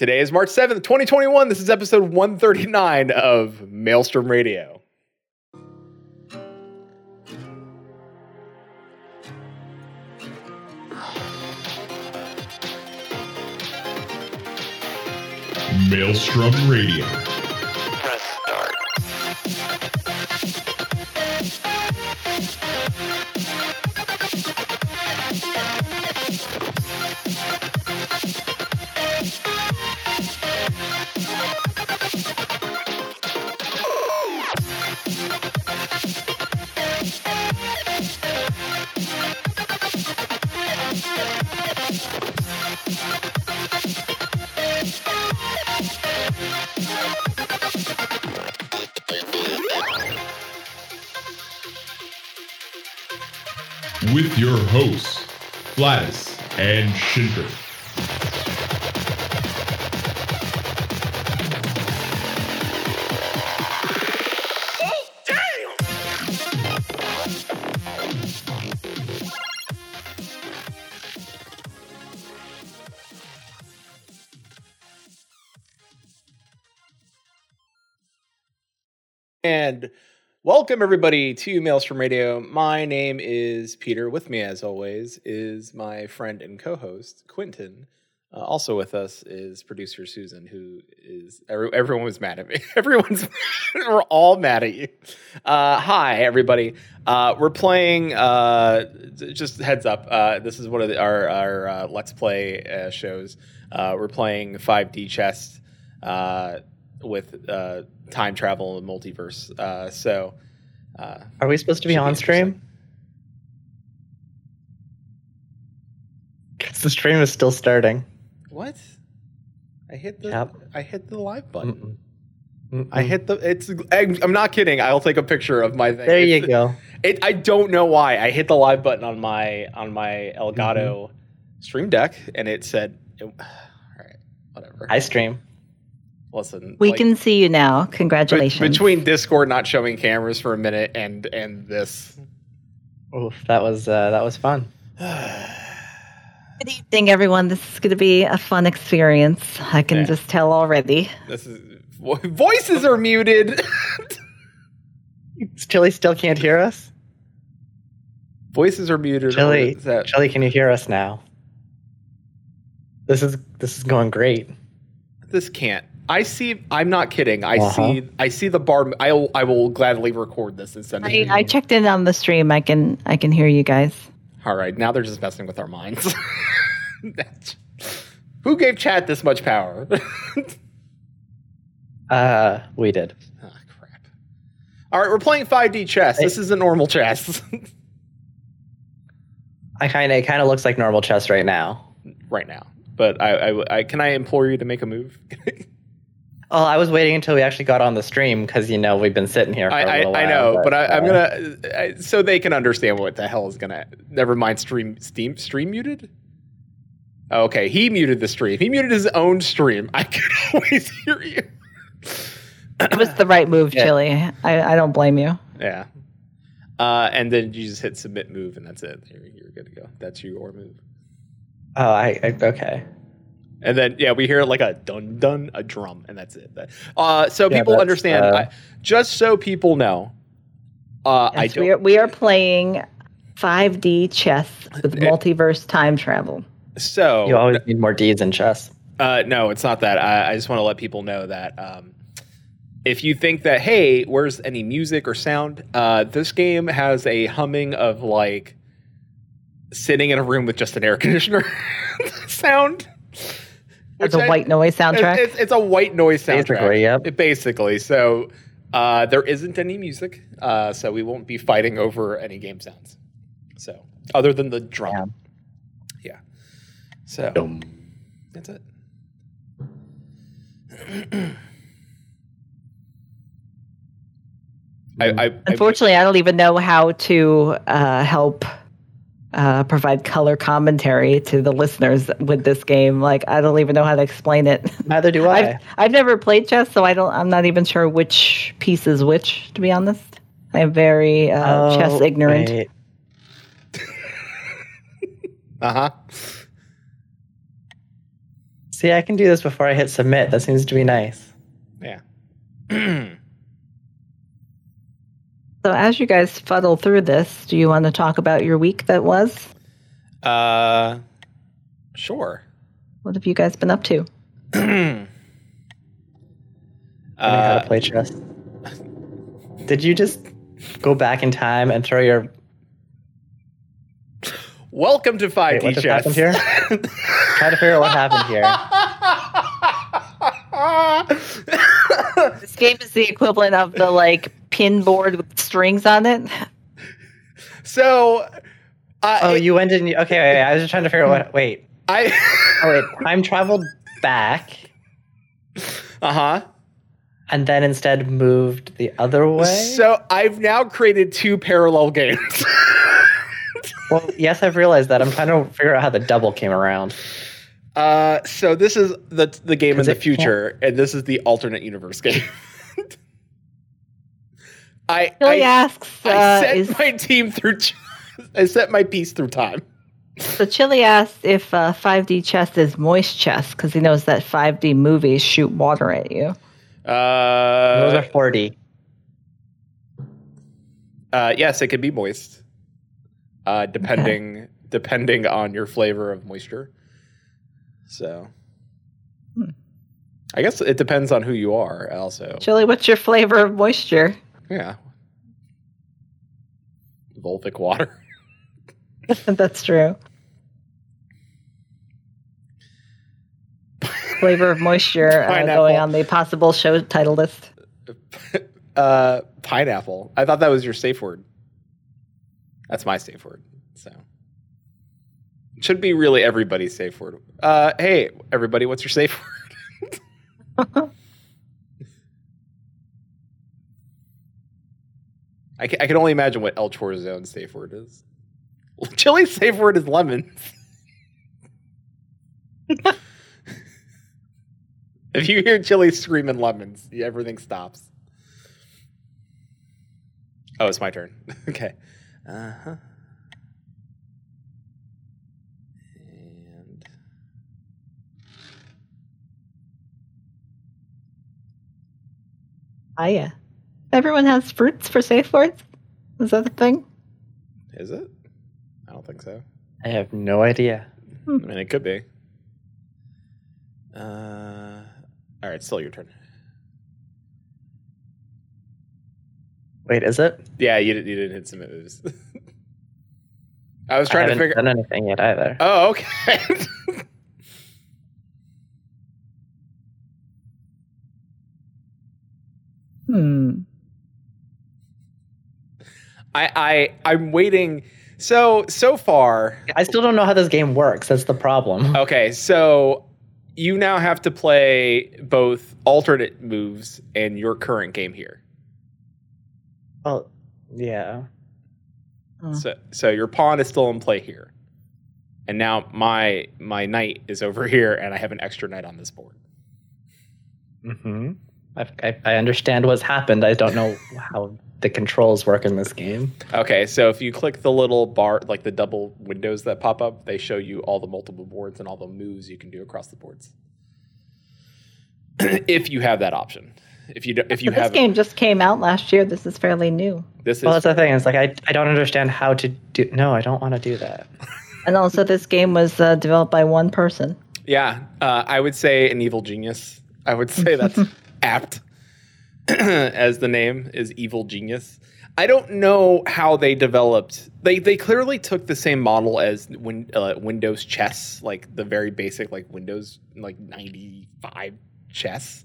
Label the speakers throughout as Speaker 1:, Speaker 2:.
Speaker 1: Today is March 7th, 2021. This is episode 139 of Maelstrom Radio.
Speaker 2: Maelstrom Radio. Your hosts, Gladys and Shinter.
Speaker 1: Oh, and welcome everybody to Maelstrom Radio. My name is Peter. With me, as always, is my friend and co-host Quentin. Uh, also with us is producer Susan, who is every, everyone was mad at me. Everyone's we're all mad at you. Uh, hi everybody. Uh, we're playing. Uh, just heads up. Uh, this is one of the, our our uh, Let's Play shows. We're playing 5D chess uh, with uh, time travel and multiverse. Uh, so. Uh,
Speaker 3: Are we supposed to be on stream? Because the stream is still starting.
Speaker 1: What? I hit the
Speaker 3: Yep.
Speaker 1: I hit the live button.
Speaker 3: Mm-mm.
Speaker 1: I hit the it's I'm not kidding. I'll take a picture of my thing.
Speaker 3: There you go.
Speaker 1: It I don't know why. I hit the live button on my on my Elgato
Speaker 3: Mm-hmm.
Speaker 1: stream deck and it said it, all right, whatever.
Speaker 3: I stream.
Speaker 1: Listen.
Speaker 4: We
Speaker 1: like,
Speaker 4: can see you now.
Speaker 1: be-
Speaker 4: Congratulations.
Speaker 1: between Discord not showing cameras for a minute and and this
Speaker 3: Oof, that was uh, that was fun.
Speaker 4: Good evening, everyone. This is going to be a fun experience. I can
Speaker 1: Yeah.
Speaker 4: just tell already.
Speaker 1: this is voices are muted.
Speaker 3: Chili still can't hear us.
Speaker 1: voices are muted.
Speaker 3: Chili,
Speaker 1: What is that?
Speaker 3: Chili, can you hear us now? This is this is going great.
Speaker 1: this can't. I see. I'm not kidding. I
Speaker 3: Uh-huh.
Speaker 1: see. I see the bar. I will. I will gladly record this and send it.
Speaker 4: I,
Speaker 1: you.
Speaker 4: I checked in on the stream. I can I can hear you guys.
Speaker 1: All right. Now they're just messing with our minds. Who gave chat this much power?
Speaker 3: Uh, we did.
Speaker 1: Ah, crap. All right, we're playing 5D chess. This is a normal chess
Speaker 3: I kind of it kind of looks like normal chess right now.
Speaker 1: right now. But I, I, I, can I implore you to make a move?
Speaker 3: Well, I was waiting until we actually got on the stream because you know we've been sitting here for
Speaker 1: I,
Speaker 3: a
Speaker 1: I,
Speaker 3: little while.
Speaker 1: I know, but, I, I'm
Speaker 3: uh,
Speaker 1: gonna I, so they can understand what the hell is gonna. Never mind. Stream, Steam, stream muted. Okay, he muted the stream. He muted his own stream. I can always hear you.
Speaker 4: It was the right move,
Speaker 3: Yeah.
Speaker 4: Chili. I, I don't blame you.
Speaker 1: Yeah. Uh, and then you just hit submit move, and that's it. You're, you're good to go. That's your move.
Speaker 3: Oh, I, I okay.
Speaker 1: And then yeah, we hear like a dun dun, a drum, and that's it. That- Uh, so
Speaker 3: Yeah,
Speaker 1: people understand.
Speaker 3: uh,
Speaker 1: I, just so people know, uh, I
Speaker 4: Yes,
Speaker 1: don't.
Speaker 4: we, are, we are playing 5D chess with
Speaker 1: Eh.
Speaker 4: multiverse time travel.
Speaker 1: so
Speaker 3: You always need more D's in chess.
Speaker 1: Uh, no, it's not that. I, I just want to let people know that um, if you think that, hey, where's any music or sound? Uh, this game has a humming of like sitting in a room with just an air conditioner sound.
Speaker 4: It's
Speaker 1: Which
Speaker 4: a
Speaker 1: I-
Speaker 4: white noise soundtrack.
Speaker 1: It's, it's a white noise soundtrack.
Speaker 3: Basically, yep.
Speaker 1: It- basically, so uh, there isn't any music, uh, so we won't be fighting over any game sounds. So other than the drum, yeah. So that's it. I, I, I
Speaker 4: Unfortunately, I don't even know how to uh, help uh, provide color commentary to the listeners with this game. Like, I don't even know how to explain it.
Speaker 3: Neither do I.
Speaker 4: I've, I've never played chess, so I don't. I'm not even sure which piece is which. To be honest, I'm very uh, chess
Speaker 3: Oh,
Speaker 4: ignorant.
Speaker 1: uh huh.
Speaker 3: See, I can do this before I hit submit. That seems to be nice.
Speaker 1: Yeah.
Speaker 4: So as you guys fuddle through this, do you want to talk about your week that was?
Speaker 1: uh, sure.
Speaker 4: What have you guys been up to?
Speaker 3: Learning how to
Speaker 1: Uh,
Speaker 3: play chess. Did you just go back in time and throw your?
Speaker 1: welcome to 5D
Speaker 3: Wait, what just
Speaker 1: chess.
Speaker 3: happened here? Try to figure out what happened here.
Speaker 4: This game is the equivalent of the like pin board with strings on it.
Speaker 1: so, uh,
Speaker 3: Oh, you went in. Okay, wait, wait, I was just trying to figure out what. Wait,
Speaker 1: I.
Speaker 3: oh wait, time traveled back
Speaker 1: uh huh.
Speaker 3: and then instead moved the other way.
Speaker 1: So I've now created two parallel games.
Speaker 3: well, yes, I've realized that. I'm trying to figure out how the double came around.
Speaker 1: uh, so this is the the game in
Speaker 3: 'Cause
Speaker 1: the
Speaker 3: it can't-
Speaker 1: future, and this is the alternate universe game. I
Speaker 4: Billy
Speaker 1: I,
Speaker 4: asks,
Speaker 1: I
Speaker 4: uh,
Speaker 1: set
Speaker 4: is,
Speaker 1: my team through. ch- I set my piece through time.
Speaker 4: so Chili asks if uh, 5D chess is moist chess because he knows that 5D movies shoot water at you.
Speaker 1: Uh,
Speaker 3: Those are 40.
Speaker 1: uh, yes, it could be moist, uh, depending depending on your flavor of moisture. So,
Speaker 4: Hmm.
Speaker 1: I guess it depends on who you are. Also,
Speaker 4: Chili, what's your flavor of moisture?
Speaker 1: Yeah, Volvic water.
Speaker 4: That's true. Flavor of moisture uh, going on the possible show title list.
Speaker 1: uh, pineapple. I thought that was your safe word. That's my safe word. So it should be really everybody's safe word. Uh, hey, everybody, what's your safe word? I can, I can only imagine what El Chorzone's safe word is. Chili's safe word is lemons. if you hear Chili screaming lemons, everything stops. Oh, it's my turn. okay. Uh huh. And
Speaker 4: yeah. Everyone has fruits for safe words? Is that the thing?
Speaker 1: is it? I don't think so.
Speaker 3: I have no idea.
Speaker 1: I mean, it could be. Uh, all right, still your turn.
Speaker 3: Wait, is it?
Speaker 1: Yeah, you didn't. You didn't hit some moves. I was
Speaker 3: I
Speaker 1: trying to
Speaker 3: haven't
Speaker 1: figure.
Speaker 3: done anything yet either.
Speaker 1: Oh, okay.
Speaker 4: Hmm.
Speaker 1: I I I'm waiting. So so far,
Speaker 3: I still don't know how this game works. That's the problem.
Speaker 1: okay. So you now have to play both alternate moves and your current game here.
Speaker 3: Well, yeah.
Speaker 4: Oh.
Speaker 1: So so your pawn is still in play here, and now my my knight is over here, and I have an extra knight on this board.
Speaker 3: hmm I, I, I understand what's happened. I don't know how the controls work in this game.
Speaker 1: Okay, so if you click the little bar, like the double windows that pop up, they show you all the multiple boards and all the moves you can do across the boards. if you have that option, if you do, if you
Speaker 4: But this
Speaker 1: have
Speaker 4: game just came out last year. This is fairly new.
Speaker 1: this is
Speaker 3: Well, that's the thing. It's like I, I don't understand how to do. No, I don't want to do that.
Speaker 4: And also, this game was uh, developed by one person.
Speaker 1: yeah, uh, I would say an evil genius. I would say that's apt as the name is evil genius. I don't know how they developed. They they clearly took the same model as win, uh, Windows chess, like the very basic like Windows like 95 chess.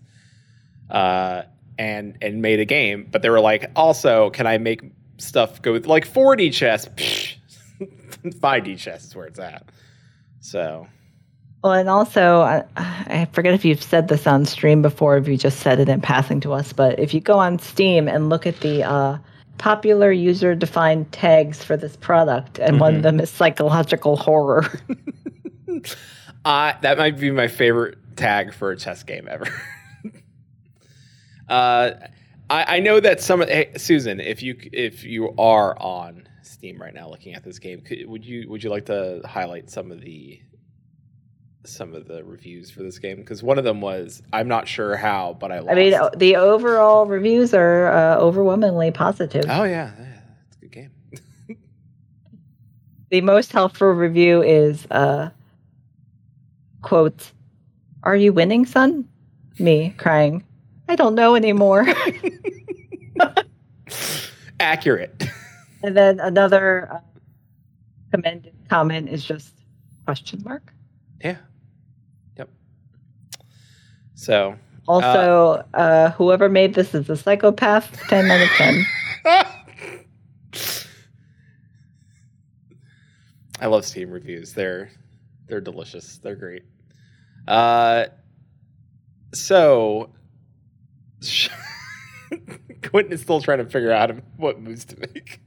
Speaker 1: Uh and and made a game, but they were like, also, can I make stuff go with like 4D chess? 5D chess is where it's at. So,
Speaker 4: Well, and also, I, I forget if you've said this on stream before, if you just said it in passing to us, but if you go on Steam and look at the uh, popular user defined tags for this product, and one of them is psychological horror.
Speaker 1: uh, that might be my favorite tag for a chess game ever. uh, I, I know that some of hey, Susan, if you if you are on Steam right now looking at this game, could, would you would you like to highlight some of the some of the reviews for this game because one of them was I'm not sure how, but I lost.
Speaker 4: I mean, the overall reviews are uh, overwhelmingly positive.
Speaker 1: oh yeah, yeah, it's a good game.
Speaker 4: The most helpful review is uh, quote, "Are you winning, son?" Me crying. I don't know anymore.
Speaker 1: Accurate.
Speaker 4: and then another uh, commended comment is just question mark.
Speaker 1: yeah. Yep. So
Speaker 4: Also, uh, whoever made this is a psychopath. Ten out of ten.
Speaker 1: I love Steam reviews. They're they're delicious. They're great. Uh, so Quentin is still trying to figure out what moves to make.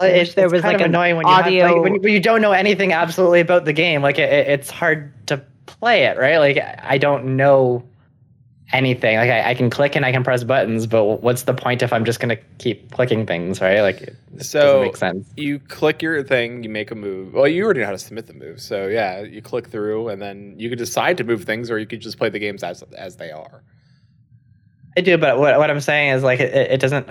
Speaker 4: I wish there was
Speaker 3: kind
Speaker 4: like
Speaker 3: of
Speaker 4: an
Speaker 3: annoying when you,
Speaker 4: audio.
Speaker 3: have, like, when, you- when you don't know anything absolutely about the game. Like it, it- it's hard to play it, right? Like I don't know anything. Like I, I can click and I can press buttons, but what's the point if I'm just gonna keep clicking things, right? Like it
Speaker 1: So-
Speaker 3: doesn't sense.
Speaker 1: You click your thing, you make a move. Well, you already know how to submit the move, so yeah, you click through, and then you can decide to move things, or you could just play the games as as they are.
Speaker 3: I do, but what, what I'm saying is like it, it doesn't.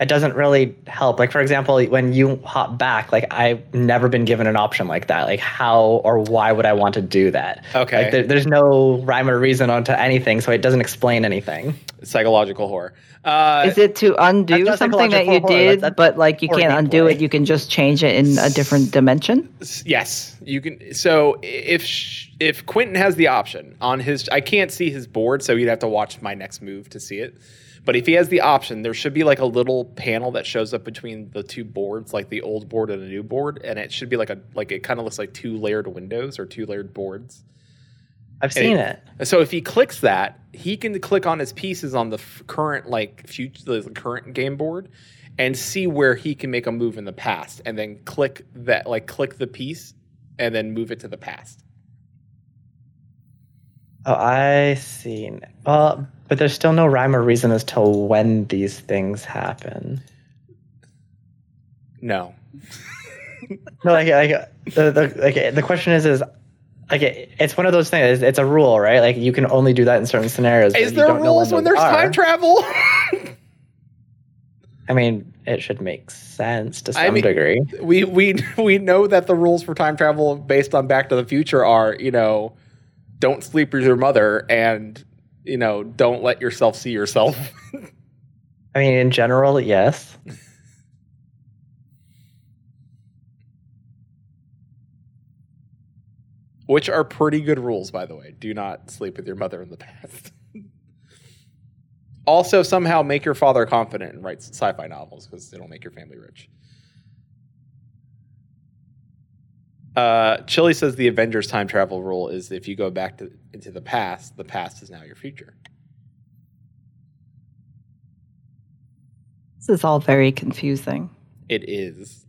Speaker 3: It doesn't really help. Like for example, when you hop back, like I've never been given an option like that. Like how or why would I want to do that?
Speaker 1: Okay,
Speaker 3: Like there, there's no rhyme or reason onto anything, so it doesn't explain anything.
Speaker 1: psychological horror. Uh,
Speaker 4: Is it to undo something that you
Speaker 3: horror,
Speaker 4: did,
Speaker 3: that's-
Speaker 4: but like you can't undo
Speaker 3: gameplay.
Speaker 4: it? You can just change it in a different dimension.
Speaker 1: Yes, you can. So if if Quentin has the option on his, I can't see his board, so you'd have to watch my next move to see it. But if he has the option, there should be like a little panel that shows up between the two boards, like the old board and the new board, and it should be like a like it kind of looks like two layered windows or two layered boards.
Speaker 3: I've seen
Speaker 1: And
Speaker 3: it.
Speaker 1: So if he clicks that, he can click on his pieces on the f- current like future the current game board and see where he can make a move in the past and then click that like click the piece and then move it to the past.
Speaker 3: Oh, I see. Well, but there's still no rhyme or reason as to when these things happen.
Speaker 1: No.
Speaker 3: No, like, like the, the like the question is is like it, it's one of those things. It's, it's a rule, right? Like you can only do that in certain scenarios.
Speaker 1: Is there rules when
Speaker 3: those
Speaker 1: there's
Speaker 3: are.
Speaker 1: time travel?
Speaker 3: I mean, it should make sense to some
Speaker 1: I mean-
Speaker 3: degree.
Speaker 1: we we we know that the rules for time travel based on Back to the Future are, you know, don't sleep with your mother and you know, don't let yourself see yourself.
Speaker 3: I mean, in general, yes.
Speaker 1: Which are pretty good rules, by the way. Do not sleep with your mother in the past. also, somehow make your father confident and write sci fi novels because it'll make your family rich. Uh, Chili says the Avengers time travel rule is if you go back to, into the past, the past is now your future.
Speaker 4: This is all very confusing.
Speaker 1: It is.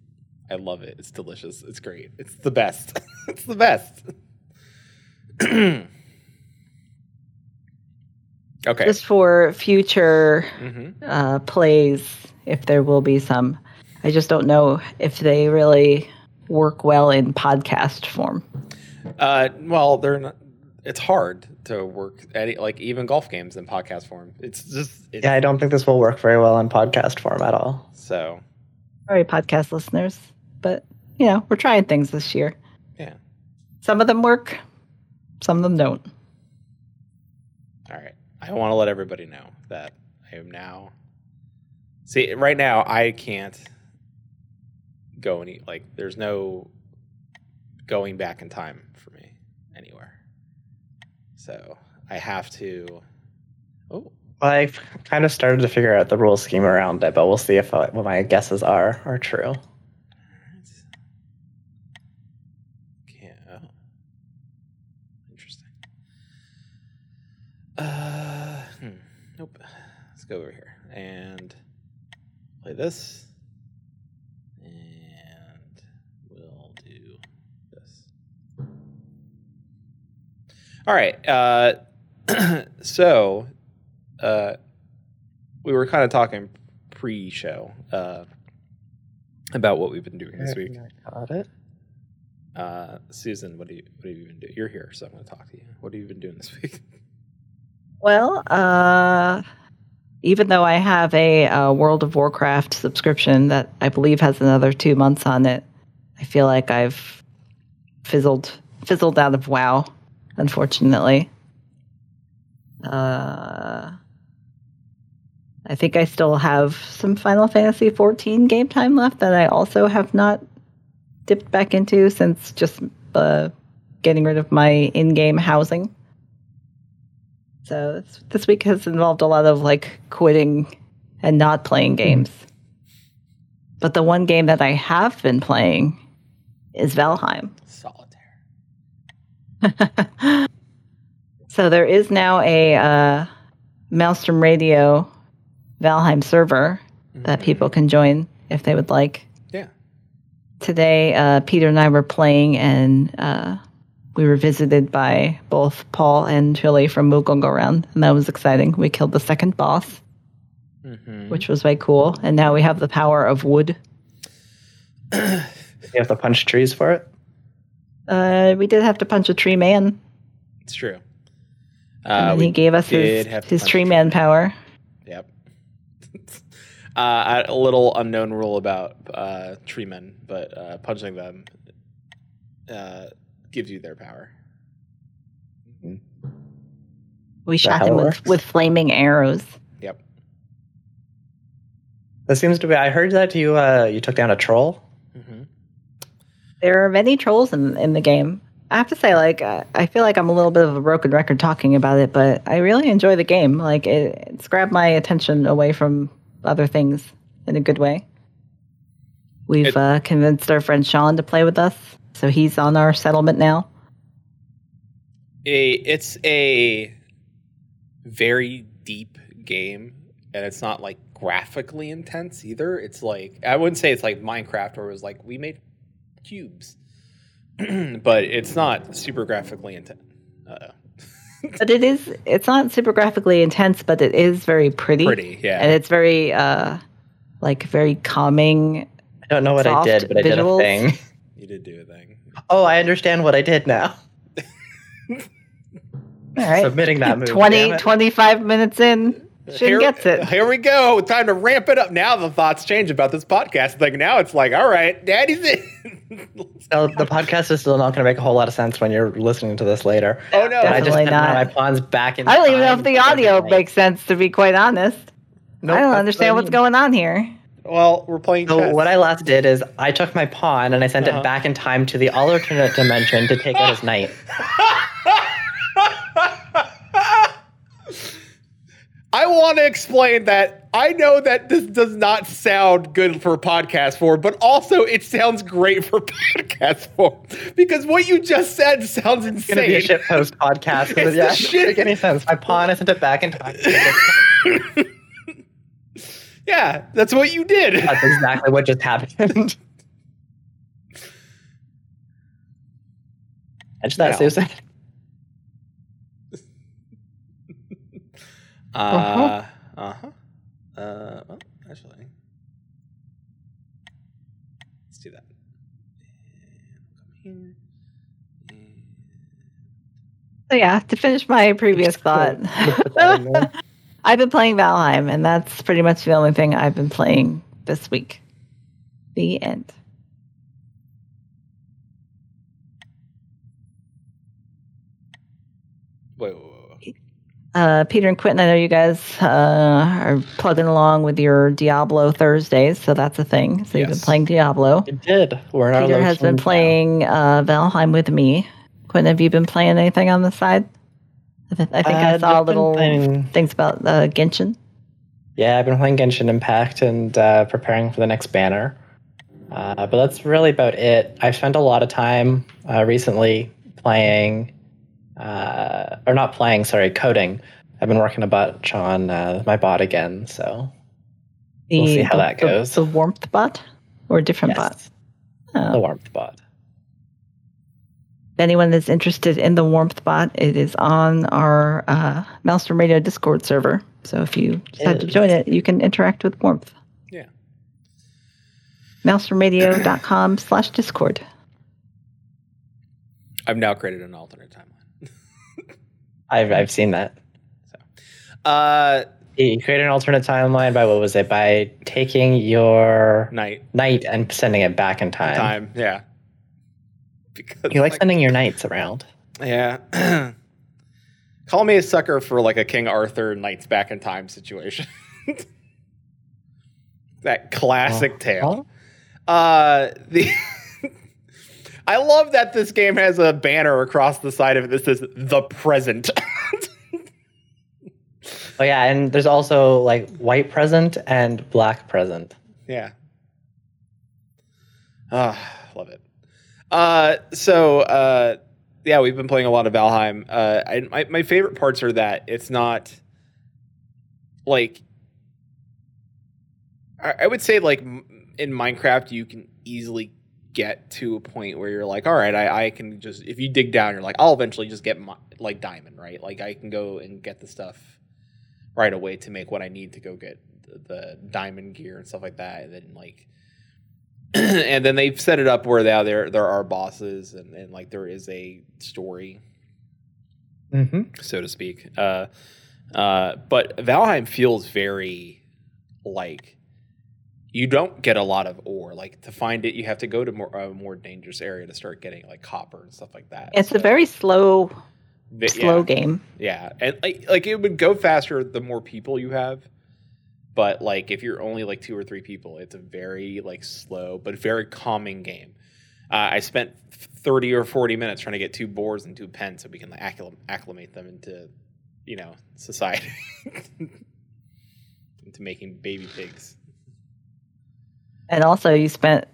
Speaker 1: I love it. It's delicious. It's great. It's the best. it's the best. okay.
Speaker 4: Just for future
Speaker 1: hmm
Speaker 4: uh, plays, if there will be some, I just don't know if they really work well in podcast form.
Speaker 1: Uh, well, they're not. It's hard to work any like even golf games in podcast form. It's just it's,
Speaker 3: Yeah, I don't think this will work very well in podcast form at all.
Speaker 1: so
Speaker 4: Sorry, podcast listeners, but you know we're trying things this year.
Speaker 1: yeah.
Speaker 4: Some of them work, some of them don't.
Speaker 1: All right. I want to let everybody know that I am now. See, right now I can't go any like. There's no going back in time for me anywhere. So I have to. Oh,
Speaker 3: Well, I've kind of started to figure out the rule scheme around it, but we'll see if uh, what my guesses are are true.
Speaker 1: Can't. Oh. Interesting. Uh, hmm. Nope. Let's go over here and play this. All right. Uh, so, uh, we were kind of talking pre-show uh, about what we've been doing this week.
Speaker 3: Got it.
Speaker 1: Uh, Susan, what do you what have you been doing? You're here, so I'm going to talk to you. What have you been doing this week?
Speaker 4: Well, uh, even though I have a, uh World of Warcraft subscription that I believe has another two months on it, I feel like I've fizzled fizzled out of WoW, unfortunately. Uh, I think I still have some Final Fantasy XIV game time left that I also have not dipped back into since just uh, getting rid of my in-game housing. So this, this week has involved a lot of like quitting and not playing games. But the one game that I have been playing is Valheim.
Speaker 1: Solitaire.
Speaker 4: so there is now a uh, Maelstrom Radio Valheim server that people can join if they would like.
Speaker 1: Yeah.
Speaker 4: Today, uh, Peter and I were playing, and uh, we were visited by both Paul and Chili from Moogle Go Round, and that was exciting. We killed the second boss,
Speaker 1: Mm-hmm.
Speaker 4: which was very cool, and now we have the power of wood.
Speaker 3: You have to punch trees for it.
Speaker 4: Uh, we did have to punch a tree man,
Speaker 1: It's true.
Speaker 4: and
Speaker 1: Uh,
Speaker 4: then
Speaker 1: we
Speaker 4: he gave us his, his tree
Speaker 1: tree
Speaker 4: man
Speaker 1: man.
Speaker 4: power.
Speaker 1: Yep. uh, a little unknown rule about uh, tree men, but uh, punching them uh, gives you their power.
Speaker 4: We
Speaker 3: that
Speaker 4: shot
Speaker 3: how
Speaker 4: him with, with flaming arrows.
Speaker 1: Yep.
Speaker 3: That seems to be. I heard that you uh, you took down a troll.
Speaker 4: There are many trolls in in the game. I have to say, like, uh, I feel like I'm a little bit of a broken record talking about it, but I really enjoy the game. Like, it, it's grabbed my attention away from other things in a good way. We've
Speaker 1: It-
Speaker 4: uh, convinced our friend Sean to play with us, so he's on our settlement now.
Speaker 1: A it's a very deep game, and it's not like graphically intense either. It's like I wouldn't say it's like Minecraft, where it was like we made cubes, but it's not super graphically intense. Uh,
Speaker 4: But it is, it's not super graphically intense, but it is very pretty.
Speaker 1: pretty, yeah.
Speaker 4: And it's very, uh, like, very calming.
Speaker 3: I don't know what I did, but I did a thing.
Speaker 1: you did do a thing.
Speaker 3: Oh, I understand what I did now.
Speaker 4: All right.
Speaker 3: Submitting that move.
Speaker 4: 20, 25 minutes in, Shin
Speaker 1: here,
Speaker 4: gets it.
Speaker 1: Here we go. Time to ramp it up. Now the thoughts change about this podcast. Like now it's like, all right, daddy's in.
Speaker 3: So the podcast is still not going to make a whole lot of sense when you're listening to this later.
Speaker 1: oh no.
Speaker 3: I just
Speaker 4: Definitely
Speaker 3: had
Speaker 4: not.
Speaker 3: my pawns back in.
Speaker 4: I don't even know if the audio
Speaker 3: everything.
Speaker 4: makes sense, to be quite honest.
Speaker 3: Nope,
Speaker 4: I don't understand
Speaker 3: what I
Speaker 4: what's going on here.
Speaker 1: Well, we're playing.
Speaker 3: So
Speaker 1: chess.
Speaker 3: what I last did is I took my pawn and I sent
Speaker 1: Uh-huh.
Speaker 3: it back in time to the alternate dimension to take out his knight.
Speaker 1: I want to explain that I know that this does not sound good for podcast form, but also it sounds great for podcast form because what you just said sounds
Speaker 3: It's going to be a
Speaker 1: insane.
Speaker 3: shit post podcast.
Speaker 1: It's
Speaker 3: yeah,
Speaker 1: shit-
Speaker 3: doesn't make any sense. My pawn, I sent it back in time.
Speaker 1: yeah, that's what you did.
Speaker 3: That's exactly what just happened. Catch that,
Speaker 1: Yeah.
Speaker 3: Susan.
Speaker 1: Uh uh huh. Uh, well, actually, let's do that. And come here.
Speaker 4: So yeah, to finish my previous thought,
Speaker 3: Put that in there.
Speaker 4: I've been playing Valheim, and that's pretty much the only thing I've been playing this week. The end.
Speaker 1: Wait, wait, wait, wait.
Speaker 4: Uh, Peter and Quentin, I know you guys uh, are plugging along with your Diablo Thursdays, so that's a thing. So you've been playing Diablo.
Speaker 3: It did. We're in our
Speaker 4: Peter has been
Speaker 3: now.
Speaker 4: playing uh, Valheim with me. Quentin, have you been playing anything on the side? I, th- I think I
Speaker 3: Uh,
Speaker 4: saw
Speaker 3: I've been
Speaker 4: little
Speaker 3: playing-
Speaker 4: things about uh, Genshin.
Speaker 3: Yeah, I've been playing Genshin Impact and uh, preparing for the next banner. Uh, but that's really about it. I've spent a lot of time uh, recently playing, uh, or not playing, sorry, coding. I've been working a bunch on uh, my bot again, so
Speaker 4: The,
Speaker 3: We'll see how
Speaker 4: the-
Speaker 3: that goes.
Speaker 4: The, warmth bot or a different bot? Oh.
Speaker 3: the warmth bot.
Speaker 4: If anyone is interested in the warmth bot, it is on our uh, Maelstrom Radio Discord server. So if you decide to join it, you can interact with warmth.
Speaker 1: Yeah.
Speaker 4: Maelstromradio.com slash Discord.
Speaker 1: I've now created an alternate timeline.
Speaker 3: I've I've seen that.
Speaker 1: Uh,
Speaker 3: You create an alternate timeline by what was it? By taking your
Speaker 1: night
Speaker 3: knight and sending it back in time.
Speaker 1: time, yeah. Because
Speaker 3: You like sending your knights around.
Speaker 1: yeah. Call me a sucker for like a King Arthur Knights Back in Time situation. that classic
Speaker 3: Oh,
Speaker 1: tale. Uh, the I love that this game has a banner across the side of it that says "the present."
Speaker 3: Oh yeah, and there's also like white present and black present.
Speaker 1: yeah. Ah, love it. Uh, so uh, yeah, we've been playing a lot of Valheim. Uh, I, my my favorite parts are that it's not like I, I would say like in Minecraft you can easily get to a point where you're like, all right, I, I can just if you dig down, you're like, I'll eventually just get my, like diamond, right? Like I can go and get the stuff right away to make what I need to go get the, the diamond gear and stuff like that, and then like. and then they've set it up where now there there are bosses and, and like there is a story
Speaker 3: Mm-hmm.
Speaker 1: so to speak. Uh, uh, but Valheim feels very like you don't get a lot of ore. Like to find it, you have to go to more a more dangerous area to start getting like copper and stuff like that.
Speaker 4: It's
Speaker 1: So,
Speaker 4: a very slow, slow
Speaker 1: yeah,
Speaker 4: game.
Speaker 1: Yeah, and like like it would go faster the more people you have. But like if you're only like two or three people, it's a very like slow but very calming game. Uh, I spent thirty or forty minutes trying to get two boars and two pens so we can like, acclim- acclimate them into, you know, society, into making baby pigs.
Speaker 4: And also, you spent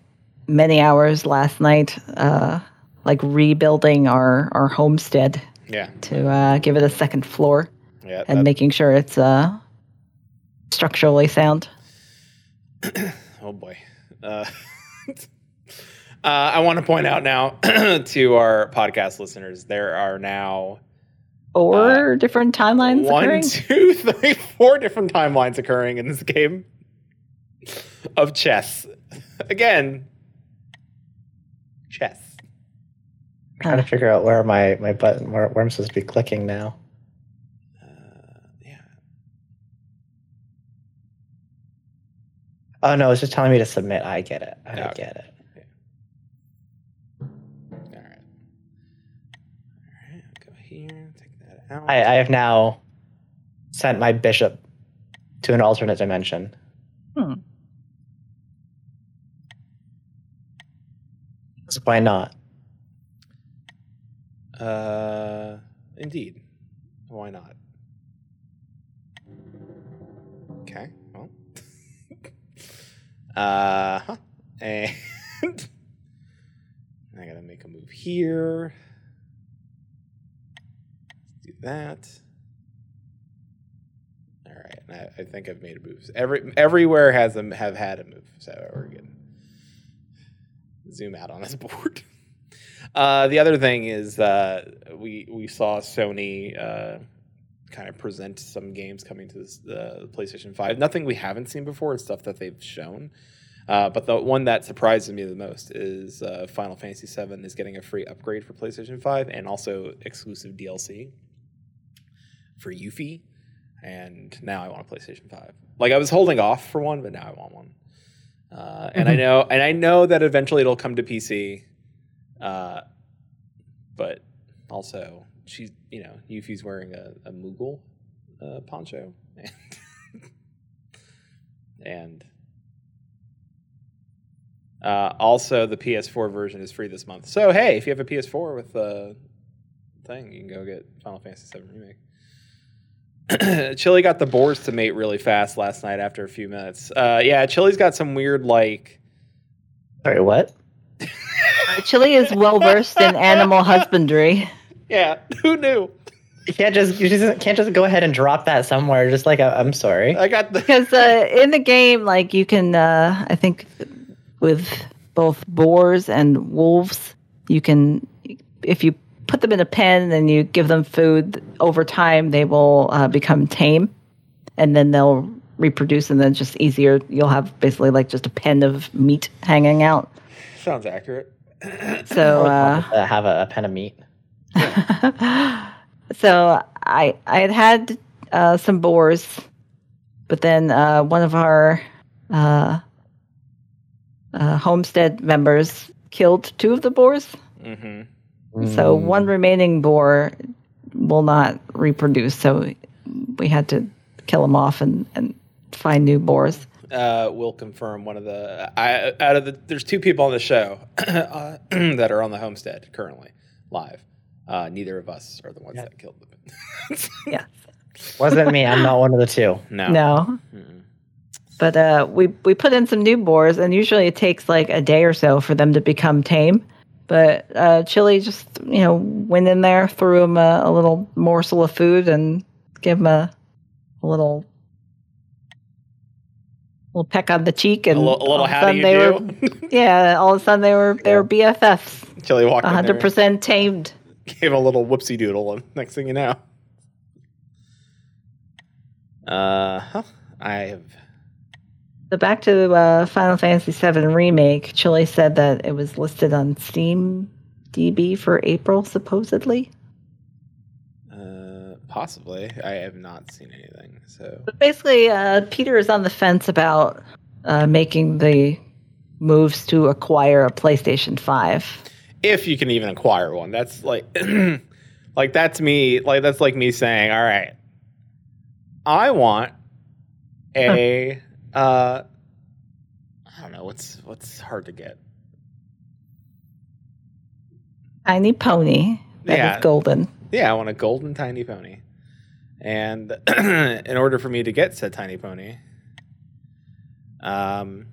Speaker 4: many hours last night, uh, like rebuilding our our homestead
Speaker 1: Yeah,
Speaker 4: to uh, give it a second floor
Speaker 1: yeah.
Speaker 4: and
Speaker 1: that-
Speaker 4: making sure it's uh, structurally sound.
Speaker 1: oh boy. Uh, uh, I want to point out now to our podcast listeners, there are now
Speaker 4: Or different timelines
Speaker 1: one,
Speaker 4: occurring.
Speaker 1: two, three, four different timelines occurring in this game of chess. Again, chess.
Speaker 3: I'm Trying to figure out where my my button where, where I'm supposed to be clicking now.
Speaker 1: Uh, yeah.
Speaker 3: Oh no, it's just telling me to submit. I get it. I
Speaker 1: Okay.
Speaker 3: get it.
Speaker 1: All right. All right. Go here. Take that out.
Speaker 3: I, I have now sent my bishop to an alternate dimension.
Speaker 4: Hmm.
Speaker 3: So why not?
Speaker 1: Uh, indeed. Why not? Okay. Well. uh huh. And I gotta make a move here. Let's do that. All right. and I, I think I've made a move. Every everywhere has them have had a move, so we're good. Zoom out on this board. Uh, the other thing is we we saw Sony uh, kind of present some games coming to the PlayStation Five. Nothing we haven't seen before. It's stuff that they've shown. Uh, but the one that surprises me the most is uh, Final Fantasy VII is getting a free upgrade for PlayStation Five and also exclusive DLC for Yuffie. And now I want a PlayStation Five. Like I was holding off for one, but now I want one. Uh, and I know, and I know that eventually it'll come to PC. Uh, but also, she's you know, Yuffie's wearing a, a Moogle uh, poncho, and, and uh, also the PS4 version is free this month. So hey, if you have a PS4 with the thing, you can go get Final Fantasy VII remake. Chili got the boars to mate really fast last night after a few minutes. Uh, yeah, Chili's got some weird like
Speaker 3: Sorry, what?
Speaker 4: Uh, Chili is well versed in animal husbandry.
Speaker 1: yeah. Who knew?
Speaker 3: You can't just you just can't just go ahead and drop that somewhere. Just like i I'm sorry.
Speaker 1: I got the
Speaker 4: Because uh, in the game, like you can, uh, I think, with both boars and wolves, you can, if you put them in a pen and you give them food, over time they will uh, become tame, and then they'll reproduce, and then just easier. You'll have basically like just a pen of meat hanging out.
Speaker 1: sounds accurate.
Speaker 4: So uh,
Speaker 3: Uh, have a, a pen of meat.
Speaker 4: so I I had had uh, some boars, but then uh, one of our uh, uh, homestead members killed two of the boars.
Speaker 1: Hmm
Speaker 4: So
Speaker 3: Mm.
Speaker 4: one remaining boar will not reproduce. So we had to kill him off and, and find new boars.
Speaker 1: Uh, we'll confirm one of the I, out of the. There's two people on the show uh, that are on the homestead currently live. Uh, neither of us are the ones
Speaker 3: Yeah.
Speaker 1: that killed them.
Speaker 4: Yeah.
Speaker 3: Wasn't me. I'm not one of the two.
Speaker 1: no.
Speaker 4: No.
Speaker 1: Mm-mm.
Speaker 4: But uh, we we put in some new boars, and usually it takes like a day or so for them to become tame. But uh, Chili just you know went in there, threw him a, a little morsel of food, and gave him a, a little little peck on the cheek,
Speaker 1: A,
Speaker 4: and
Speaker 1: a little
Speaker 4: all of
Speaker 1: how do
Speaker 4: sudden
Speaker 1: you
Speaker 4: they
Speaker 1: do?
Speaker 4: were yeah, all of a sudden they were they were BFFs,
Speaker 1: Chili walked in
Speaker 4: hundred percent tamed.
Speaker 1: gave a little whoopsie doodle, and next thing you know, uh, huh. I have
Speaker 4: So back to uh, Final Fantasy VII remake. Chili said that it was listed on Steam DB for April, supposedly.
Speaker 1: uh, possibly. I have not seen anything. So
Speaker 4: But basically, uh, Peter is on the fence about uh, making the moves to acquire a PlayStation 5.
Speaker 1: if you can even acquire one, that's like, like that's me. Like that's like me saying, all right, I want a. uh I don't know what's what's hard to get.
Speaker 4: Tiny pony that is
Speaker 1: Yeah.
Speaker 4: golden.
Speaker 1: Yeah, I want a golden tiny pony. And in order for me to get said tiny pony, um,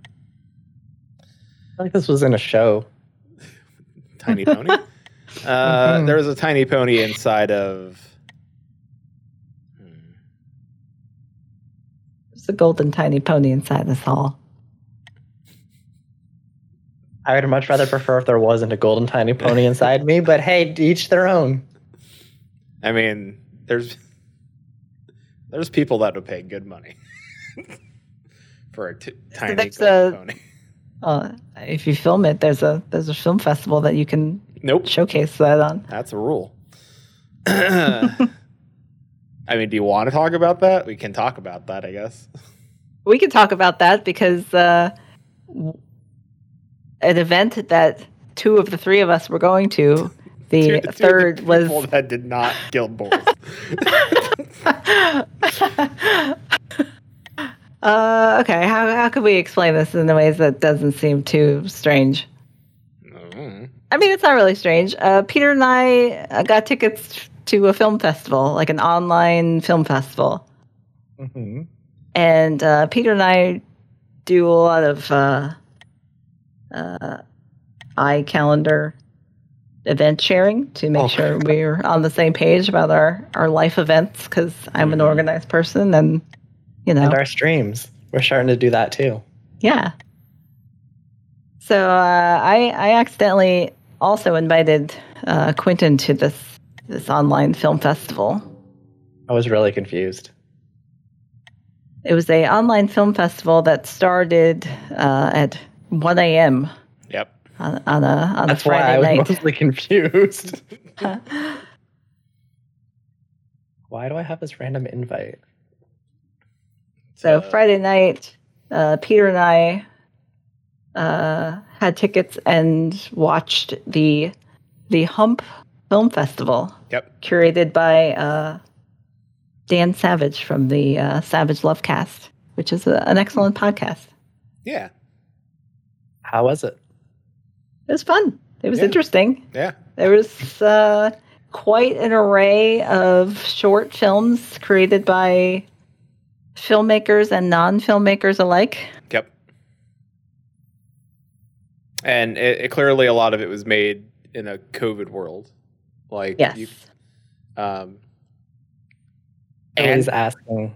Speaker 3: I like this was in a show.
Speaker 1: tiny pony, uh,
Speaker 3: Mhm.
Speaker 1: there was a tiny pony inside of. Hmm.
Speaker 4: There's a golden tiny pony inside this hall.
Speaker 3: I would much rather prefer if there wasn't a golden tiny pony inside me, but hey, each their own.
Speaker 1: I mean, there's there's people that would pay good money for a t- tiny
Speaker 4: there's
Speaker 1: golden
Speaker 4: a-
Speaker 1: pony.
Speaker 4: Uh, if you film it, there's a there's a film festival that you can
Speaker 1: Nope,
Speaker 4: showcase that on.
Speaker 1: that's a rule. I mean, do you want to talk about that? We can talk about that, I guess.
Speaker 4: We can talk about that because uh, an event that two of the three of us were going to, the
Speaker 1: Two- two the
Speaker 4: third was
Speaker 1: that did not kill bulls.
Speaker 4: uh, okay. How how could we explain this in a ways that doesn't seem too strange?
Speaker 1: Mm.
Speaker 4: I mean, it's not really strange. Uh, Peter and I uh, got tickets to a film festival, like an online film festival,
Speaker 3: Mm-hmm.
Speaker 4: and uh, Peter and I do a lot of uh, uh, iCalendar event sharing to make
Speaker 1: Oh.
Speaker 4: sure we're on the same page about our, our life events because I'm an
Speaker 1: Mhm.
Speaker 4: organized person and, you know,
Speaker 3: And our streams. We're starting to do that too.
Speaker 4: yeah. So uh, I, I accidentally also invited uh, Quentin to this, this online film festival.
Speaker 3: I was really confused.
Speaker 4: It was a online film festival that started uh, at 1 a.m.
Speaker 1: Yep.
Speaker 4: on, on a on
Speaker 3: That's
Speaker 4: a
Speaker 3: why I was
Speaker 4: night.
Speaker 3: mostly confused. why do I have this random invite?
Speaker 4: so
Speaker 1: Uh,
Speaker 4: Friday night, uh, Peter and I uh, had tickets and watched the the Hump Film Festival,
Speaker 1: Yep.
Speaker 4: curated by uh, Dan Savage from the uh, Savage Lovecast, which is a, an excellent podcast.
Speaker 1: Yeah.
Speaker 3: How was it?
Speaker 4: It was fun. It was
Speaker 1: Yeah.
Speaker 4: interesting.
Speaker 1: Yeah.
Speaker 4: There was uh, quite an array of short films created by filmmakers and non-filmmakers alike.
Speaker 1: Yep. And it, it clearly a lot of it was made in a COVID world. Like
Speaker 4: Yes.
Speaker 1: you, um,
Speaker 3: Ellie's
Speaker 1: and
Speaker 3: asking,